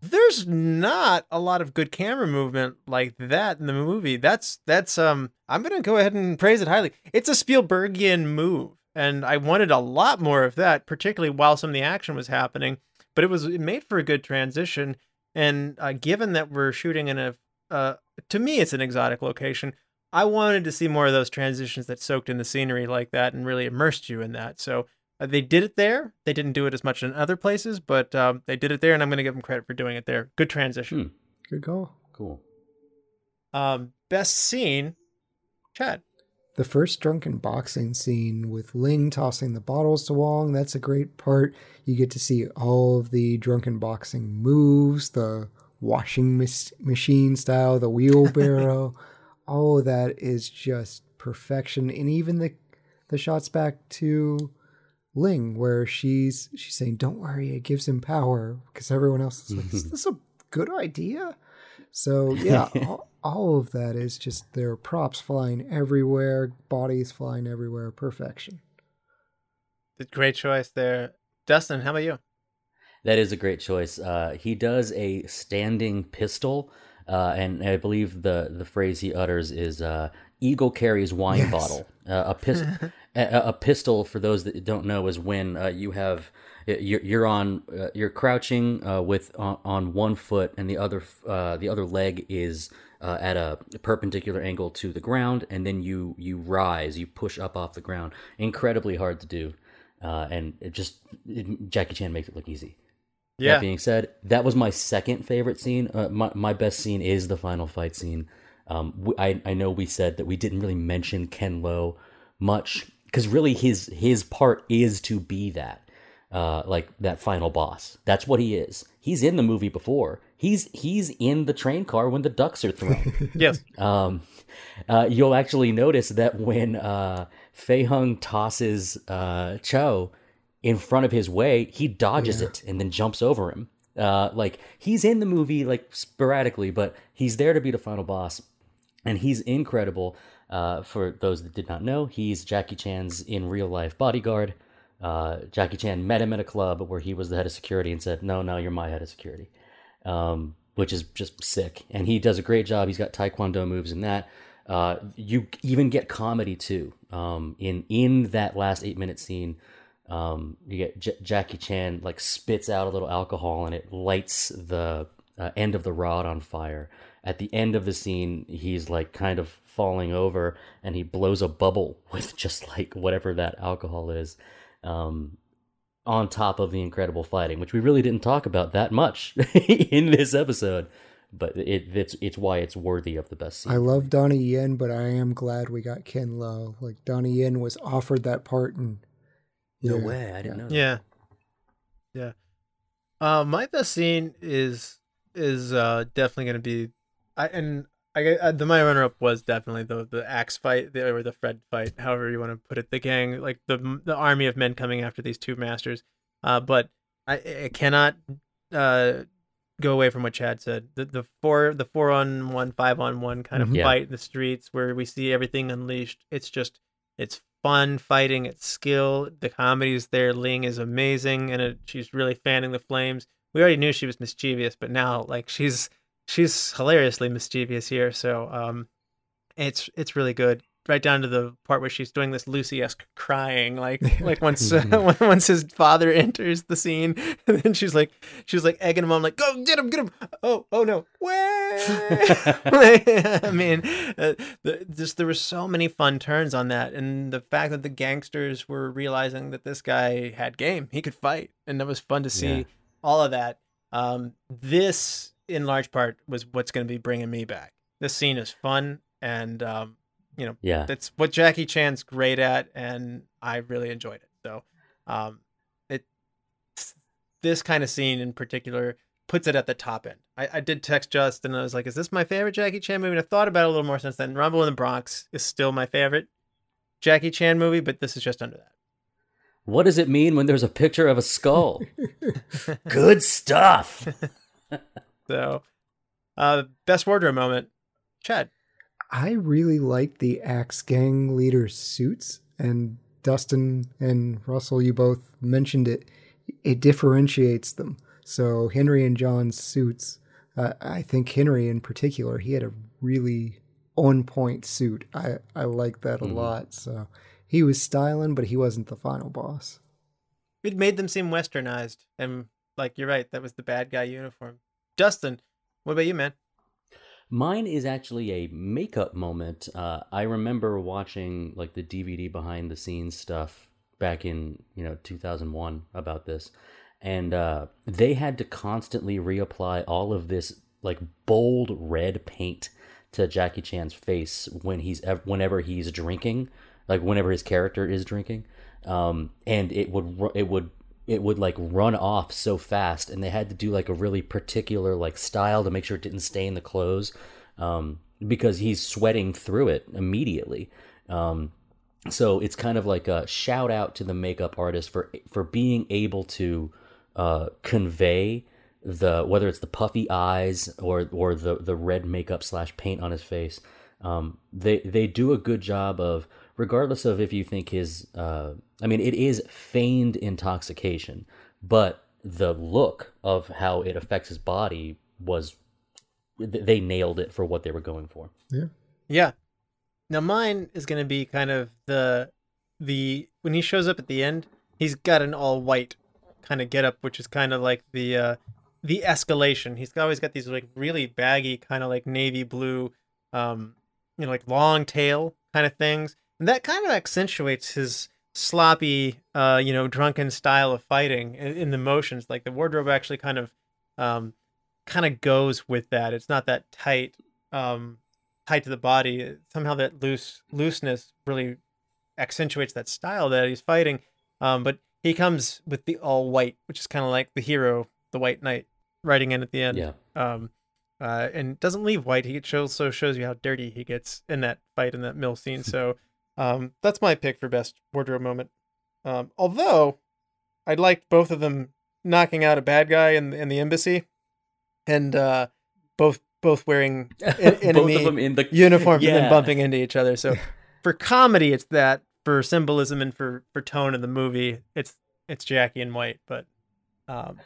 there's not a lot of good camera movement like that in the movie. That's that's um I'm gonna go ahead and praise it highly. It's a Spielbergian move, and I wanted a lot more of that, particularly while some of the action was happening. But it was it made for a good transition, and uh, given that we're shooting in a uh, to me it's an exotic location. I wanted to see more of those transitions that soaked in the scenery like that and really immersed you in that. So uh, they did it there. They didn't do it as much in other places, but um, they did it there, and I'm going to give them credit for doing it there. Good transition. Hmm. Good call. Cool. Um, best scene, Chad. The first drunken boxing scene with Ling tossing the bottles to Wong, that's a great part. You get to see all of the drunken boxing moves, the washing mis- machine style, the wheelbarrow. all of that is just perfection. And even the the shots back to Ling where she's she's saying, Don't worry, it gives him power because everyone else is like, Is this a good idea? So yeah, all, all of that is just there are props flying everywhere, bodies flying everywhere, perfection. Great choice there, Dustin. How about you? That is a great choice. Uh, he does a standing pistol, uh, and I believe the the phrase he utters is uh, "Eagle carries wine Yes. bottle." Uh, a, pis- a, a pistol, for those that don't know, is when uh, you have you're, you're on uh, you're crouching uh, with on, on one foot, and the other uh, the other leg is uh, at a perpendicular angle to the ground, and then you you rise, you push up off the ground. Incredibly hard to do, uh, and it just it, Jackie Chan makes it look easy. Yeah, That being said, that was my second favorite scene. Uh, my my best scene is the final fight scene. Um, I I know we said that we didn't really mention Ken Lo much because really his his part is to be that uh like that final boss. That's what he is. He's in the movie before. He's he's in the train car when the ducks are thrown. yes. Um, uh, you'll actually notice that when uh, Fei Hung tosses uh, Cho in front of his way, he dodges it and then jumps over him. Uh, like he's in the movie like sporadically, but he's there to be the final boss, and he's incredible. Uh, for those that did not know, he's Jackie Chan's in real life bodyguard. Uh, Jackie Chan met him at a club where he was the head of security and said, "No, no, you're my head of security." um, which is just sick. And he does a great job. He's got taekwondo moves in that. Uh, you even get comedy too. Um, in in that last eight minute scene, um, you get J- Jackie Chan like spits out a little alcohol and it lights the uh, end of the rod on fire. At the end of the scene, he's like kind of falling over and he blows a bubble with just like whatever that alcohol is. Um, on top of the incredible fighting, which we really didn't talk about that much in this episode, but it it's it's why it's worthy of the best scene. I love Donnie Yen, but I am glad we got Ken Lo. Like Donnie Yen was offered that part, and no yeah, way, I didn't know. that. Yeah. Yeah. Uh, my best scene is is uh definitely gonna be, I and I, I the my runner up was definitely the the axe fight the, or the Fred fight, however you want to put it. The gang, like the the army of men coming after these two masters. Uh, but I, I cannot uh go away from what Chad said. The the four the four on one, five on one kind of Mhm. Yeah. fight in the streets where we see everything unleashed. It's just it's fun fighting. It's skill. The comedy's there. Ling is amazing, and it, she's really fanning the flames. We already knew she was mischievous, but now like she's she's hilariously mischievous here. So um, it's it's really good. Right down to the part where she's doing this Lucy esque crying, like like once uh, once his father enters the scene, and then she's like she's like egging him on, like go get him, get him. Oh oh no, way. I mean, uh, the, just there were so many fun turns on that, and the fact that the gangsters were realizing that this guy had game, he could fight, and that was fun to see. Yeah. All of that. Um, this, in large part, was what's going to be bringing me back. This scene is fun, and um, you know, Yeah, that's what Jackie Chan's great at, and I really enjoyed it. So, um, it this kind of scene in particular puts it at the top end. I, I did text Justin, and I was like, "Is this my favorite Jackie Chan movie?" And I've thought about it a little more since then. Rumble in the Bronx is still my favorite Jackie Chan movie, but this is just under that. What does it mean when there's a picture of a skull? Good stuff. So, uh, best wardrobe moment, Chad. I really like the Axe Gang leader suits, and Dustin and Russell, you both mentioned it. It differentiates them. So Henry and John's suits, uh, I think Henry in particular, he had a really on point suit. I I like that a Mhm. lot. So he was styling, but he wasn't the final boss. It made them seem westernized, and like you're right, that was the bad guy uniform. Dustin, what about you, man? Mine is actually a makeup moment. Uh, I remember watching like the DVD behind the scenes stuff back in you know 2001 about this, and uh, they had to constantly reapply all of this like bold red paint to Jackie Chan's face when he's ev- whenever he's drinking, like whenever his character is drinking, um, and it would it would it would like run off so fast and they had to do like a really particular like style to make sure it didn't stain the clothes um, because he's sweating through it immediately. Um, so it's kind of like a shout out to the makeup artist for for being able to uh, convey the whether it's the puffy eyes or or the the red makeup slash paint on his face. Um, they they do a good job of regardless of if you think his uh, i mean it is feigned intoxication but the look of how it affects his body was, they nailed it for what they were going for Yeah. Now mine is gonna be kind of the the when he shows up at the end, he's got an all white kind of get up, which is kind of like the uh the escalation. He's always got these like really baggy kind of like navy blue um you know like long tail kind of things. And that kind of accentuates his sloppy uh you know drunken style of fighting in, in the motions. Like the wardrobe actually kind of um kind of goes with that. It's not that tight um tied to the body. Somehow that loose looseness really accentuates that style that he's fighting. Um, but he comes with the all white, which is kind of like the hero, the White Knight, riding in at the end. yeah Um, uh, and doesn't leave white. He also shows you how dirty he gets in that fight in that mill scene. So, um, that's my pick for best wardrobe moment. Um, although I liked both of them knocking out a bad guy in in the embassy, and uh, both both wearing en- both enemy of them in the uniforms and then bumping into each other. So for comedy, it's that. For symbolism and for for tone of the movie, it's it's Jackie and White. But um,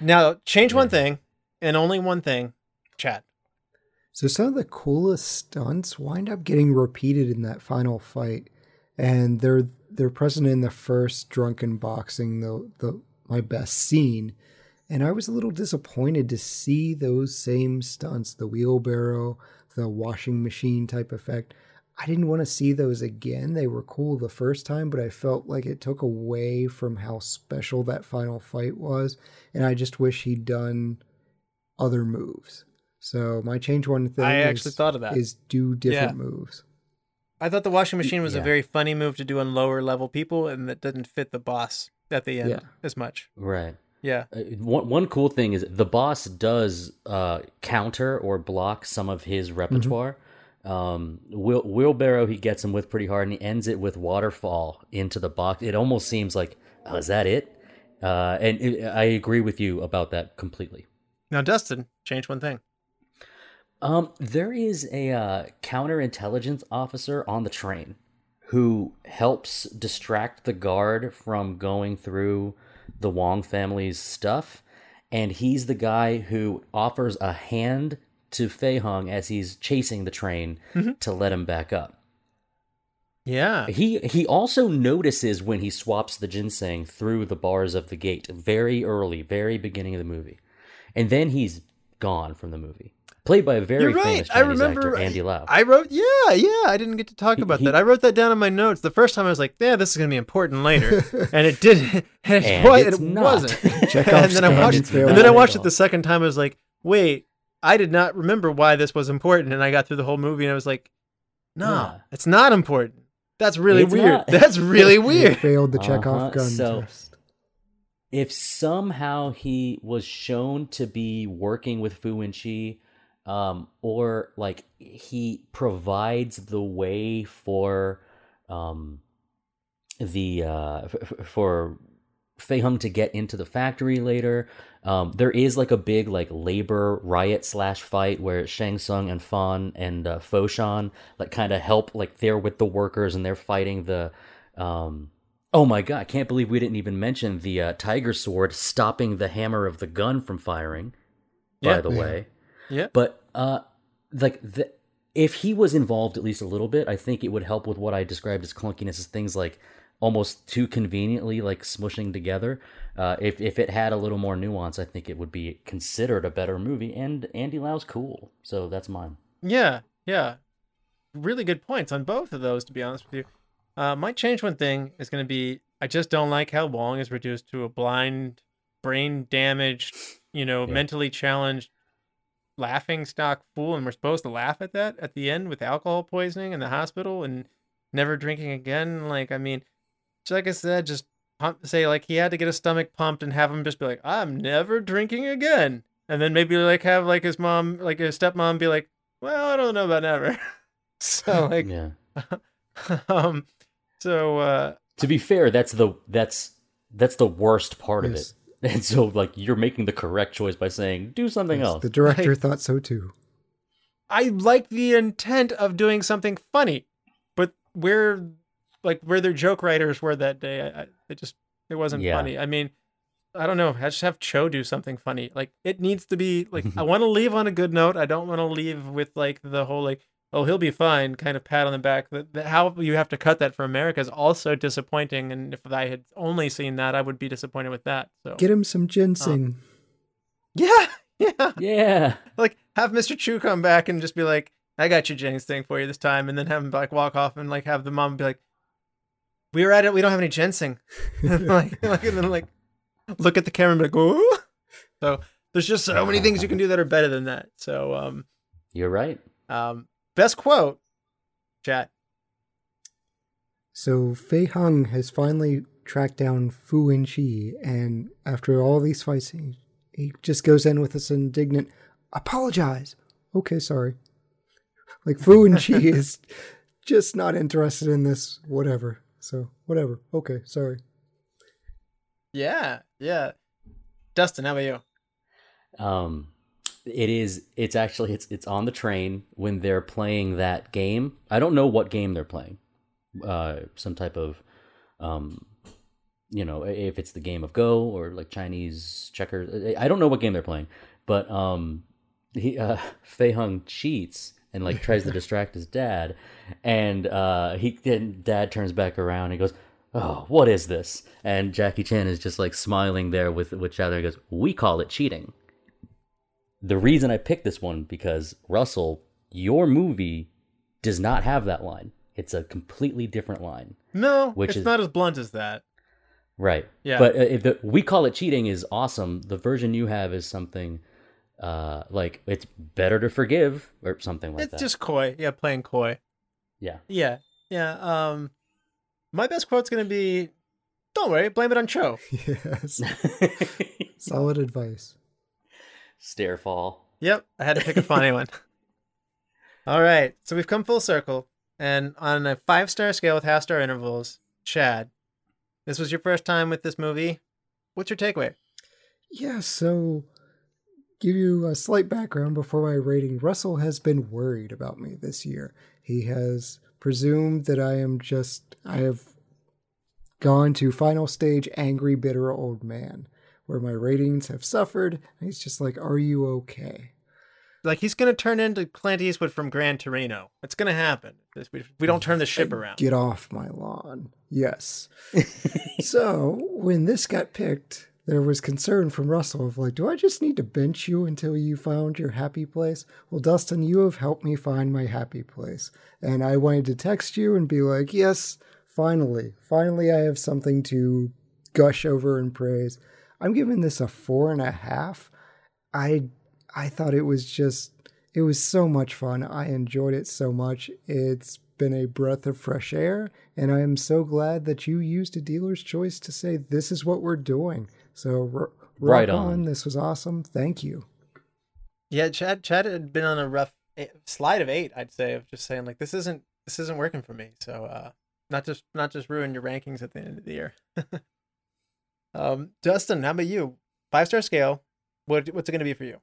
now change one thing and only one thing, Chad. So some of the coolest stunts wind up getting repeated in that final fight, and they're they're present in the first drunken boxing, the the my best scene, and I was a little disappointed to see those same stunts, the wheelbarrow, the washing machine type effect. I didn't want to see those again. They were cool the first time, but I felt like it took away from how special that final fight was, and I just wish he'd done other moves. So my change one thing I is, actually thought of that. is do different Yeah. moves. I thought the washing machine was a very funny move to do on lower level people, and that didn't fit the boss at the end Yeah. as much. Right. Yeah. Uh, one one cool thing is the boss does uh, counter or block some of his repertoire. Um, wheel, wheelbarrow he gets him with pretty hard, and he ends it with waterfall into the box. It almost seems like, oh, is that it? Uh, and it, I agree with you about that completely. Now, Dustin, change one thing. Um, there is a uh, counterintelligence officer on the train who helps distract the guard from going through the Wong family's stuff, and he's the guy who offers a hand to Fei Hung as he's chasing the train to let him back up. Yeah. He he also notices when he swaps the ginseng through the bars of the gate very early, very beginning of the movie, and then he's gone from the movie. Played by a very You're right. famous I remember actor, Andy Lau. I wrote, yeah, yeah. I didn't get to talk He- about he- that. I wrote that down in my notes. The first time I was like, yeah, this is going to be important later. and it did. And, it, And wa- it's it not. wasn't. And then I watched, and and then I watched it the second time. I was like, wait, I did not remember why this was important. And I got through the whole movie and I was like, no, Yeah. it's not important. That's really It's weird. not. That's really He weird. failed the Chekhov Uh-huh, gun so- test. if somehow he was shown to be working with Fu Chi, um, or like he provides the way for um, the uh, for Fei Hung to get into the factory later. Um, there is like a big like labor riot slash fight where Shang Tsung and Fan and uh, Fo Shan like kind of help like they're with the workers and they're fighting the um, Oh my god, I can't believe we didn't even mention the uh, tiger sword stopping the hammer of the gun from firing. By Yeah. the way. Yeah. But uh like the if he was involved at least a little bit, I think it would help with what I described as clunkiness as things like almost too conveniently like smushing together. Uh if if it had a little more nuance, I think it would be considered a better movie and Andy Lau's cool. So that's mine. Yeah, yeah. Really good points on both of those, to be honest with you. Uh, my change one thing is going to be I just don't like how Wong is reduced to a blind, brain damaged, you know, Yeah. mentally challenged, laughing stock fool. And we're supposed to laugh at that at the end with alcohol poisoning in the hospital and never drinking again. Like, I mean, just like I said, just pump, say, like, he had to get his stomach pumped and have him just be like, I'm never drinking again. And then maybe like have like his mom, like his stepmom be like, well, I don't know about never. so like, yeah. um, so uh, To be fair, that's the that's that's the worst part of it. And so like you're making the correct choice by saying do something Yes, else. The director thought so too. I like the intent of doing something funny, but where, like, where their joke writers were that day, I, I it just it wasn't Yeah. funny. I mean, I don't know. I just have Cho do something funny. Like, it needs to be like I want to leave on a good note. I don't want to leave with like the whole like, oh, he'll be fine, kind of pat on the back. That, that how you have to cut that for America is also disappointing. And if I had only seen that, I would be disappointed with that. So Get him some ginseng. yeah, yeah. yeah. like have Mr. Chu come back and just be like, "I got your ginseng for you this time," and then have him like walk off and like have the mom be like, "We were at it. We don't have any ginseng." like, like, and then like look at the camera and be like, "Ooh." So there's just so many things you can do that are better than that. So um You're right. um best quote, Chad. So Fei Hung has finally tracked down Fu and Chi, and after all these fights, he, he just goes in with this indignant, apologize. Okay, sorry. Like Fu and Chi is just not interested in this, whatever. So, whatever. Okay, sorry. Yeah, yeah. Dustin, how about you? Um it is it's actually it's it's on the train when they're playing that game. I don't know what game they're playing. Uh some type of um you know, if it's the game of Go or like Chinese checkers. I don't know what game they're playing. But um he uh Fei Hung cheats and like tries to distract his dad, and uh he then dad turns back around and he goes, "Oh, what is this?" And Jackie Chan is just like smiling there with with Chad and goes, "We call it cheating." The reason I picked this one because Russell, your movie does not have that line. It's a completely different line. No, Which it's is- not as blunt as that. Right. Yeah. But uh, if the we call it cheating is awesome. The version you have is something uh like it's better to forgive or something like it's that. It's just coy. Yeah, playing coy. yeah. Yeah, yeah. Um, my best quote's gonna be, "Don't worry, blame it on Cho." yes. Solid advice. Stair fall. Yep, I had to pick a funny one. All right, so we've come full circle, and on a five star scale with half star intervals, Chad, this was your first time with this movie. What's your takeaway? Yeah, so give you a slight background before my rating. Russell has been worried about me this year. He has presumed that I am just I have gone to final stage angry bitter old man where my ratings have suffered. And he's just like, "Are you okay?" Like he's gonna turn into Clint Eastwood from Gran Torino. It's gonna happen we, we don't turn the ship around. Get off my lawn. Yes. so when this got picked, there was concern from Russell of like, do I just need to bench you until you found your happy place? Well, Dustin, you have helped me find my happy place. And I wanted to text you and be like, yes, finally, finally, I have something to gush over and praise. I'm giving this a four and a half. I I thought it was just it was so much fun. I enjoyed it so much. It's been a breath of fresh air, and I am so glad that you used a dealer's choice to say this is what we're doing. So r- Right on. on. This was awesome. Thank you. Yeah, Chad. Chad had been on a rough eh, slide of eight. I'd say of just saying like this isn't this isn't working for me. So uh, not just not just ruin your rankings at the end of the year. um, Dustin, how about you? Five star scale. What what's it gonna be for you?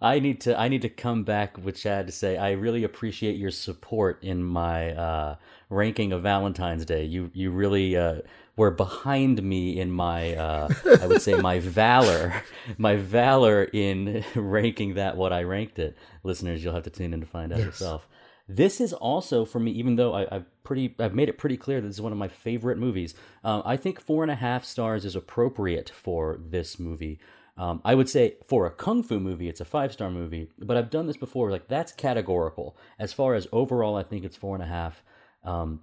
I need to I need to come back with Chad to say I really appreciate your support in my uh, ranking of Valentine's Day. You you really uh, were behind me in my uh, I would say my valor my valor in ranking that what I ranked it. Listeners, you'll have to tune in to find out Yes. yourself. This is also for me, even though I, I've pretty I've made it pretty clear that this is one of my favorite movies. Um, I think four and a half stars is appropriate for this movie. Um, I would say for a kung fu movie, it's a five star movie, but I've done this before. Like that's categorical. As far as overall, I think it's four and a half. Um,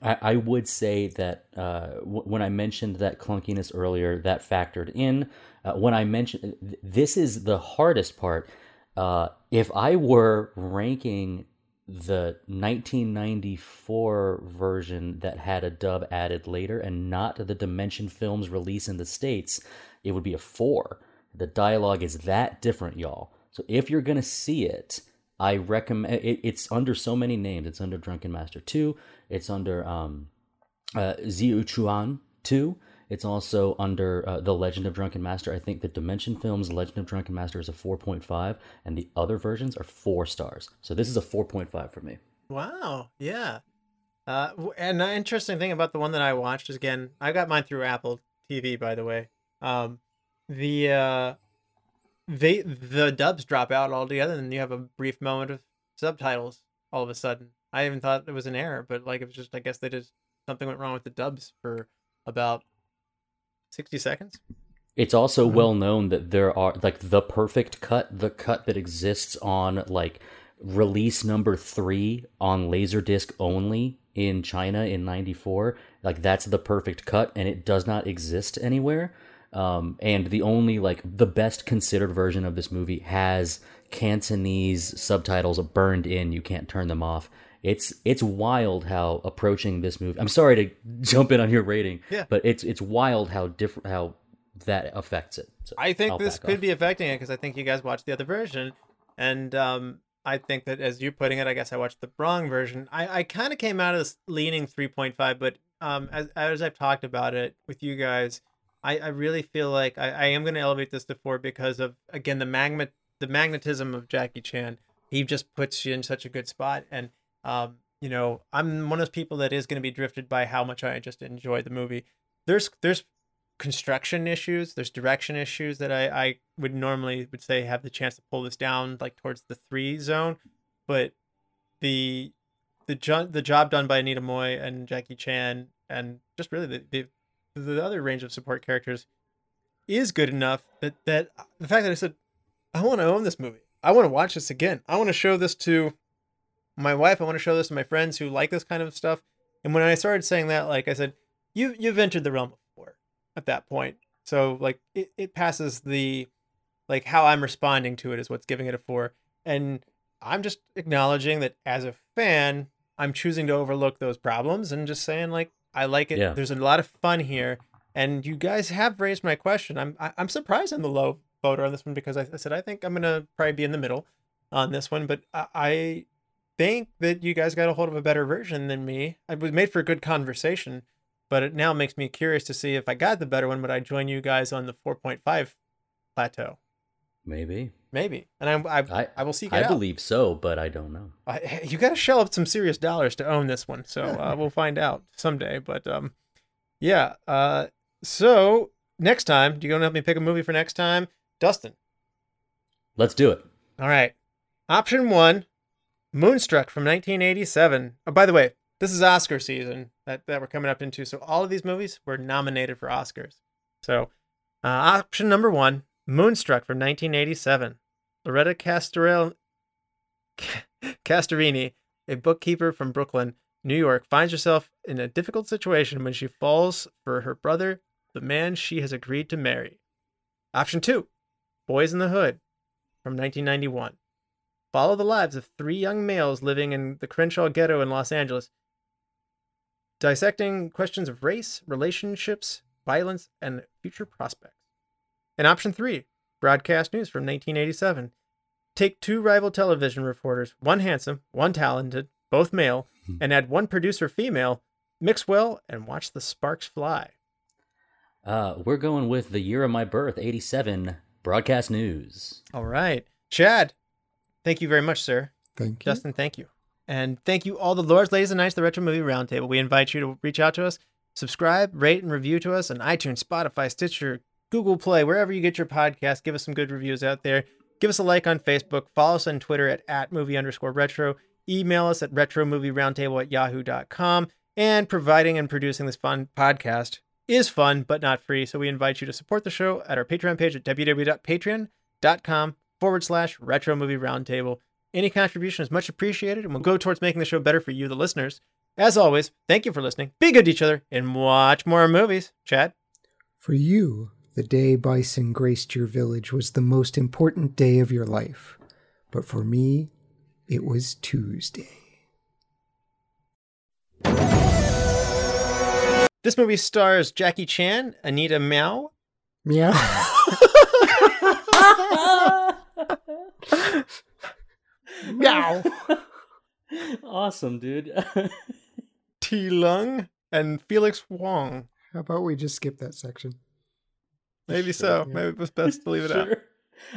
I, I would say that uh, w- when I mentioned that clunkiness earlier, that factored in. Uh, when I mentioned th- this is the hardest part. Uh, if I were ranking the 1994 version that had a dub added later and not the Dimension Films release in the States, it would be a four. The dialogue is that different, y'all. So if you're going to see it, I recommend it, it's under so many names. It's under Drunken Master 2, it's under um, uh, Ziu Chuan 2. It's also under uh, The Legend of Drunken Master. I think the Dimension Films Legend of Drunken Master is a 4.5, and the other versions are four stars. So this is a 4.5 for me. Wow. Yeah. Uh, and the interesting thing about the one that I watched is again, I got mine through Apple TV, by the way. Um, the uh, they the dubs drop out altogether, and you have a brief moment of subtitles all of a sudden. I even thought it was an error, but like it was just I guess they just something went wrong with the dubs for about sixty seconds. It's also well known that there are like the perfect cut, the cut that exists on like release number three on Laserdisc only in China in '94. Like that's the perfect cut, and it does not exist anywhere. Um, and the only like the best considered version of this movie has Cantonese subtitles burned in. You can't turn them off. It's it's wild how approaching this movie. I'm sorry to jump in on your rating, Yeah. but it's it's wild how different how that affects it. So I think I'll this could off. be affecting it because I think you guys watched the other version, and um, I think that as you're putting it, I guess I watched the wrong version. I, I kind of came out of this leaning three point five, but um, as as I've talked about it with you guys, I, I really feel like I, I am going to elevate this to four because of again the magnet the magnetism of Jackie Chan. He just puts you in such a good spot, and um, you know, I'm one of those people that is going to be drifted by how much I just enjoyed the movie. There's there's construction issues. There's direction issues that I, I would normally would say have the chance to pull this down like towards the three zone, but the the jo- the job done by Anita Mui and Jackie Chan and just really the, the the other range of support characters is good enough that that the fact that I said I want to own this movie. I want to watch this again. I want to show this to my wife. I want to show this to my friends who like this kind of stuff. And when I started saying that, like I said, you you've entered the realm of four at that point. So like it, it passes the like how I'm responding to it is what's giving it a four. And I'm just acknowledging that as a fan, I'm choosing to overlook those problems and just saying like I like it. Yeah. There's a lot of fun here. And you guys have raised my question. I'm I, I'm surprised I'm the low voter on this one because I, I said I think I'm gonna probably be in the middle on this one, but I, I think that you guys got a hold of a better version than me. It was made for a good conversation, but it now makes me curious to see if I got the better one, would I join you guys on the 4.5 plateau? Maybe. Maybe. And I I, I I will seek I believe so, but I don't know. I, you got to shell up some serious dollars to own this one, so uh, we'll find out someday. But um, yeah. Uh, so next time, do you gonna help me pick a movie for next time, Dustin? Let's do it. All right. Option one, Moonstruck from 1987. Oh, by the way, this is Oscar season that, that we're coming up into. So all of these movies were nominated for Oscars. So uh, option number one, Moonstruck from 1987. Loretta Castorel, Castorini, a bookkeeper from Brooklyn, New York, finds herself in a difficult situation when she falls for her brother, the man she has agreed to marry. Option two, Boys in the Hood from 1991. Follow the lives of three young males living in the Crenshaw ghetto in Los Angeles, dissecting questions of race, relationships, violence, and future prospects. And option three, broadcast news from 1987. Take two rival television reporters, one handsome, one talented, both male, and add one producer female, mix well, and watch the sparks fly. Uh, we're going with the year of my birth, 87, broadcast news. All right. Chad, thank you very much, sir. Thank you. Justin, thank you. And thank you, all the lords, ladies, and knights, of the Retro Movie Roundtable. We invite you to reach out to us, subscribe, rate, and review to us on iTunes, Spotify, Stitcher, Google Play, wherever you get your podcast. Give us some good reviews out there. Give us a like on Facebook. Follow us on Twitter at, at movie underscore retro. Email us at retromovieroundtable at yahoo.com. And providing and producing this fun podcast is fun, but not free. So we invite you to support the show at our Patreon page at www.patreon.com forward slash retro movie roundtable. Any contribution is much appreciated and will go towards making the show better for you, the listeners. As always, thank you for listening. Be good to each other and watch more movies. Chad? For you, the day bison graced your village was the most important day of your life. But for me, it was Tuesday. This movie stars Jackie Chan, Anita Mao, Meow. Meow. awesome, dude. Ti Lung, and Felix Wong. How about we just skip that section? Maybe Sure, so. yeah. Maybe it was best to leave it out.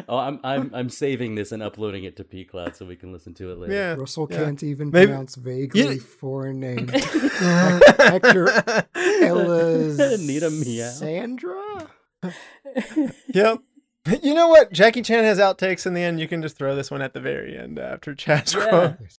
Oh, I'm I'm I'm saving this and uploading it to pCloud so we can listen to it later. Yeah. Russell yeah. can't even Maybe- pronounce vaguely Yeah. foreign names. Hector Nita Meow. Sandra? Yep. You know what? Jackie Chan has outtakes in the end. You can just throw this one at the very end after Chad's Yeah. quote.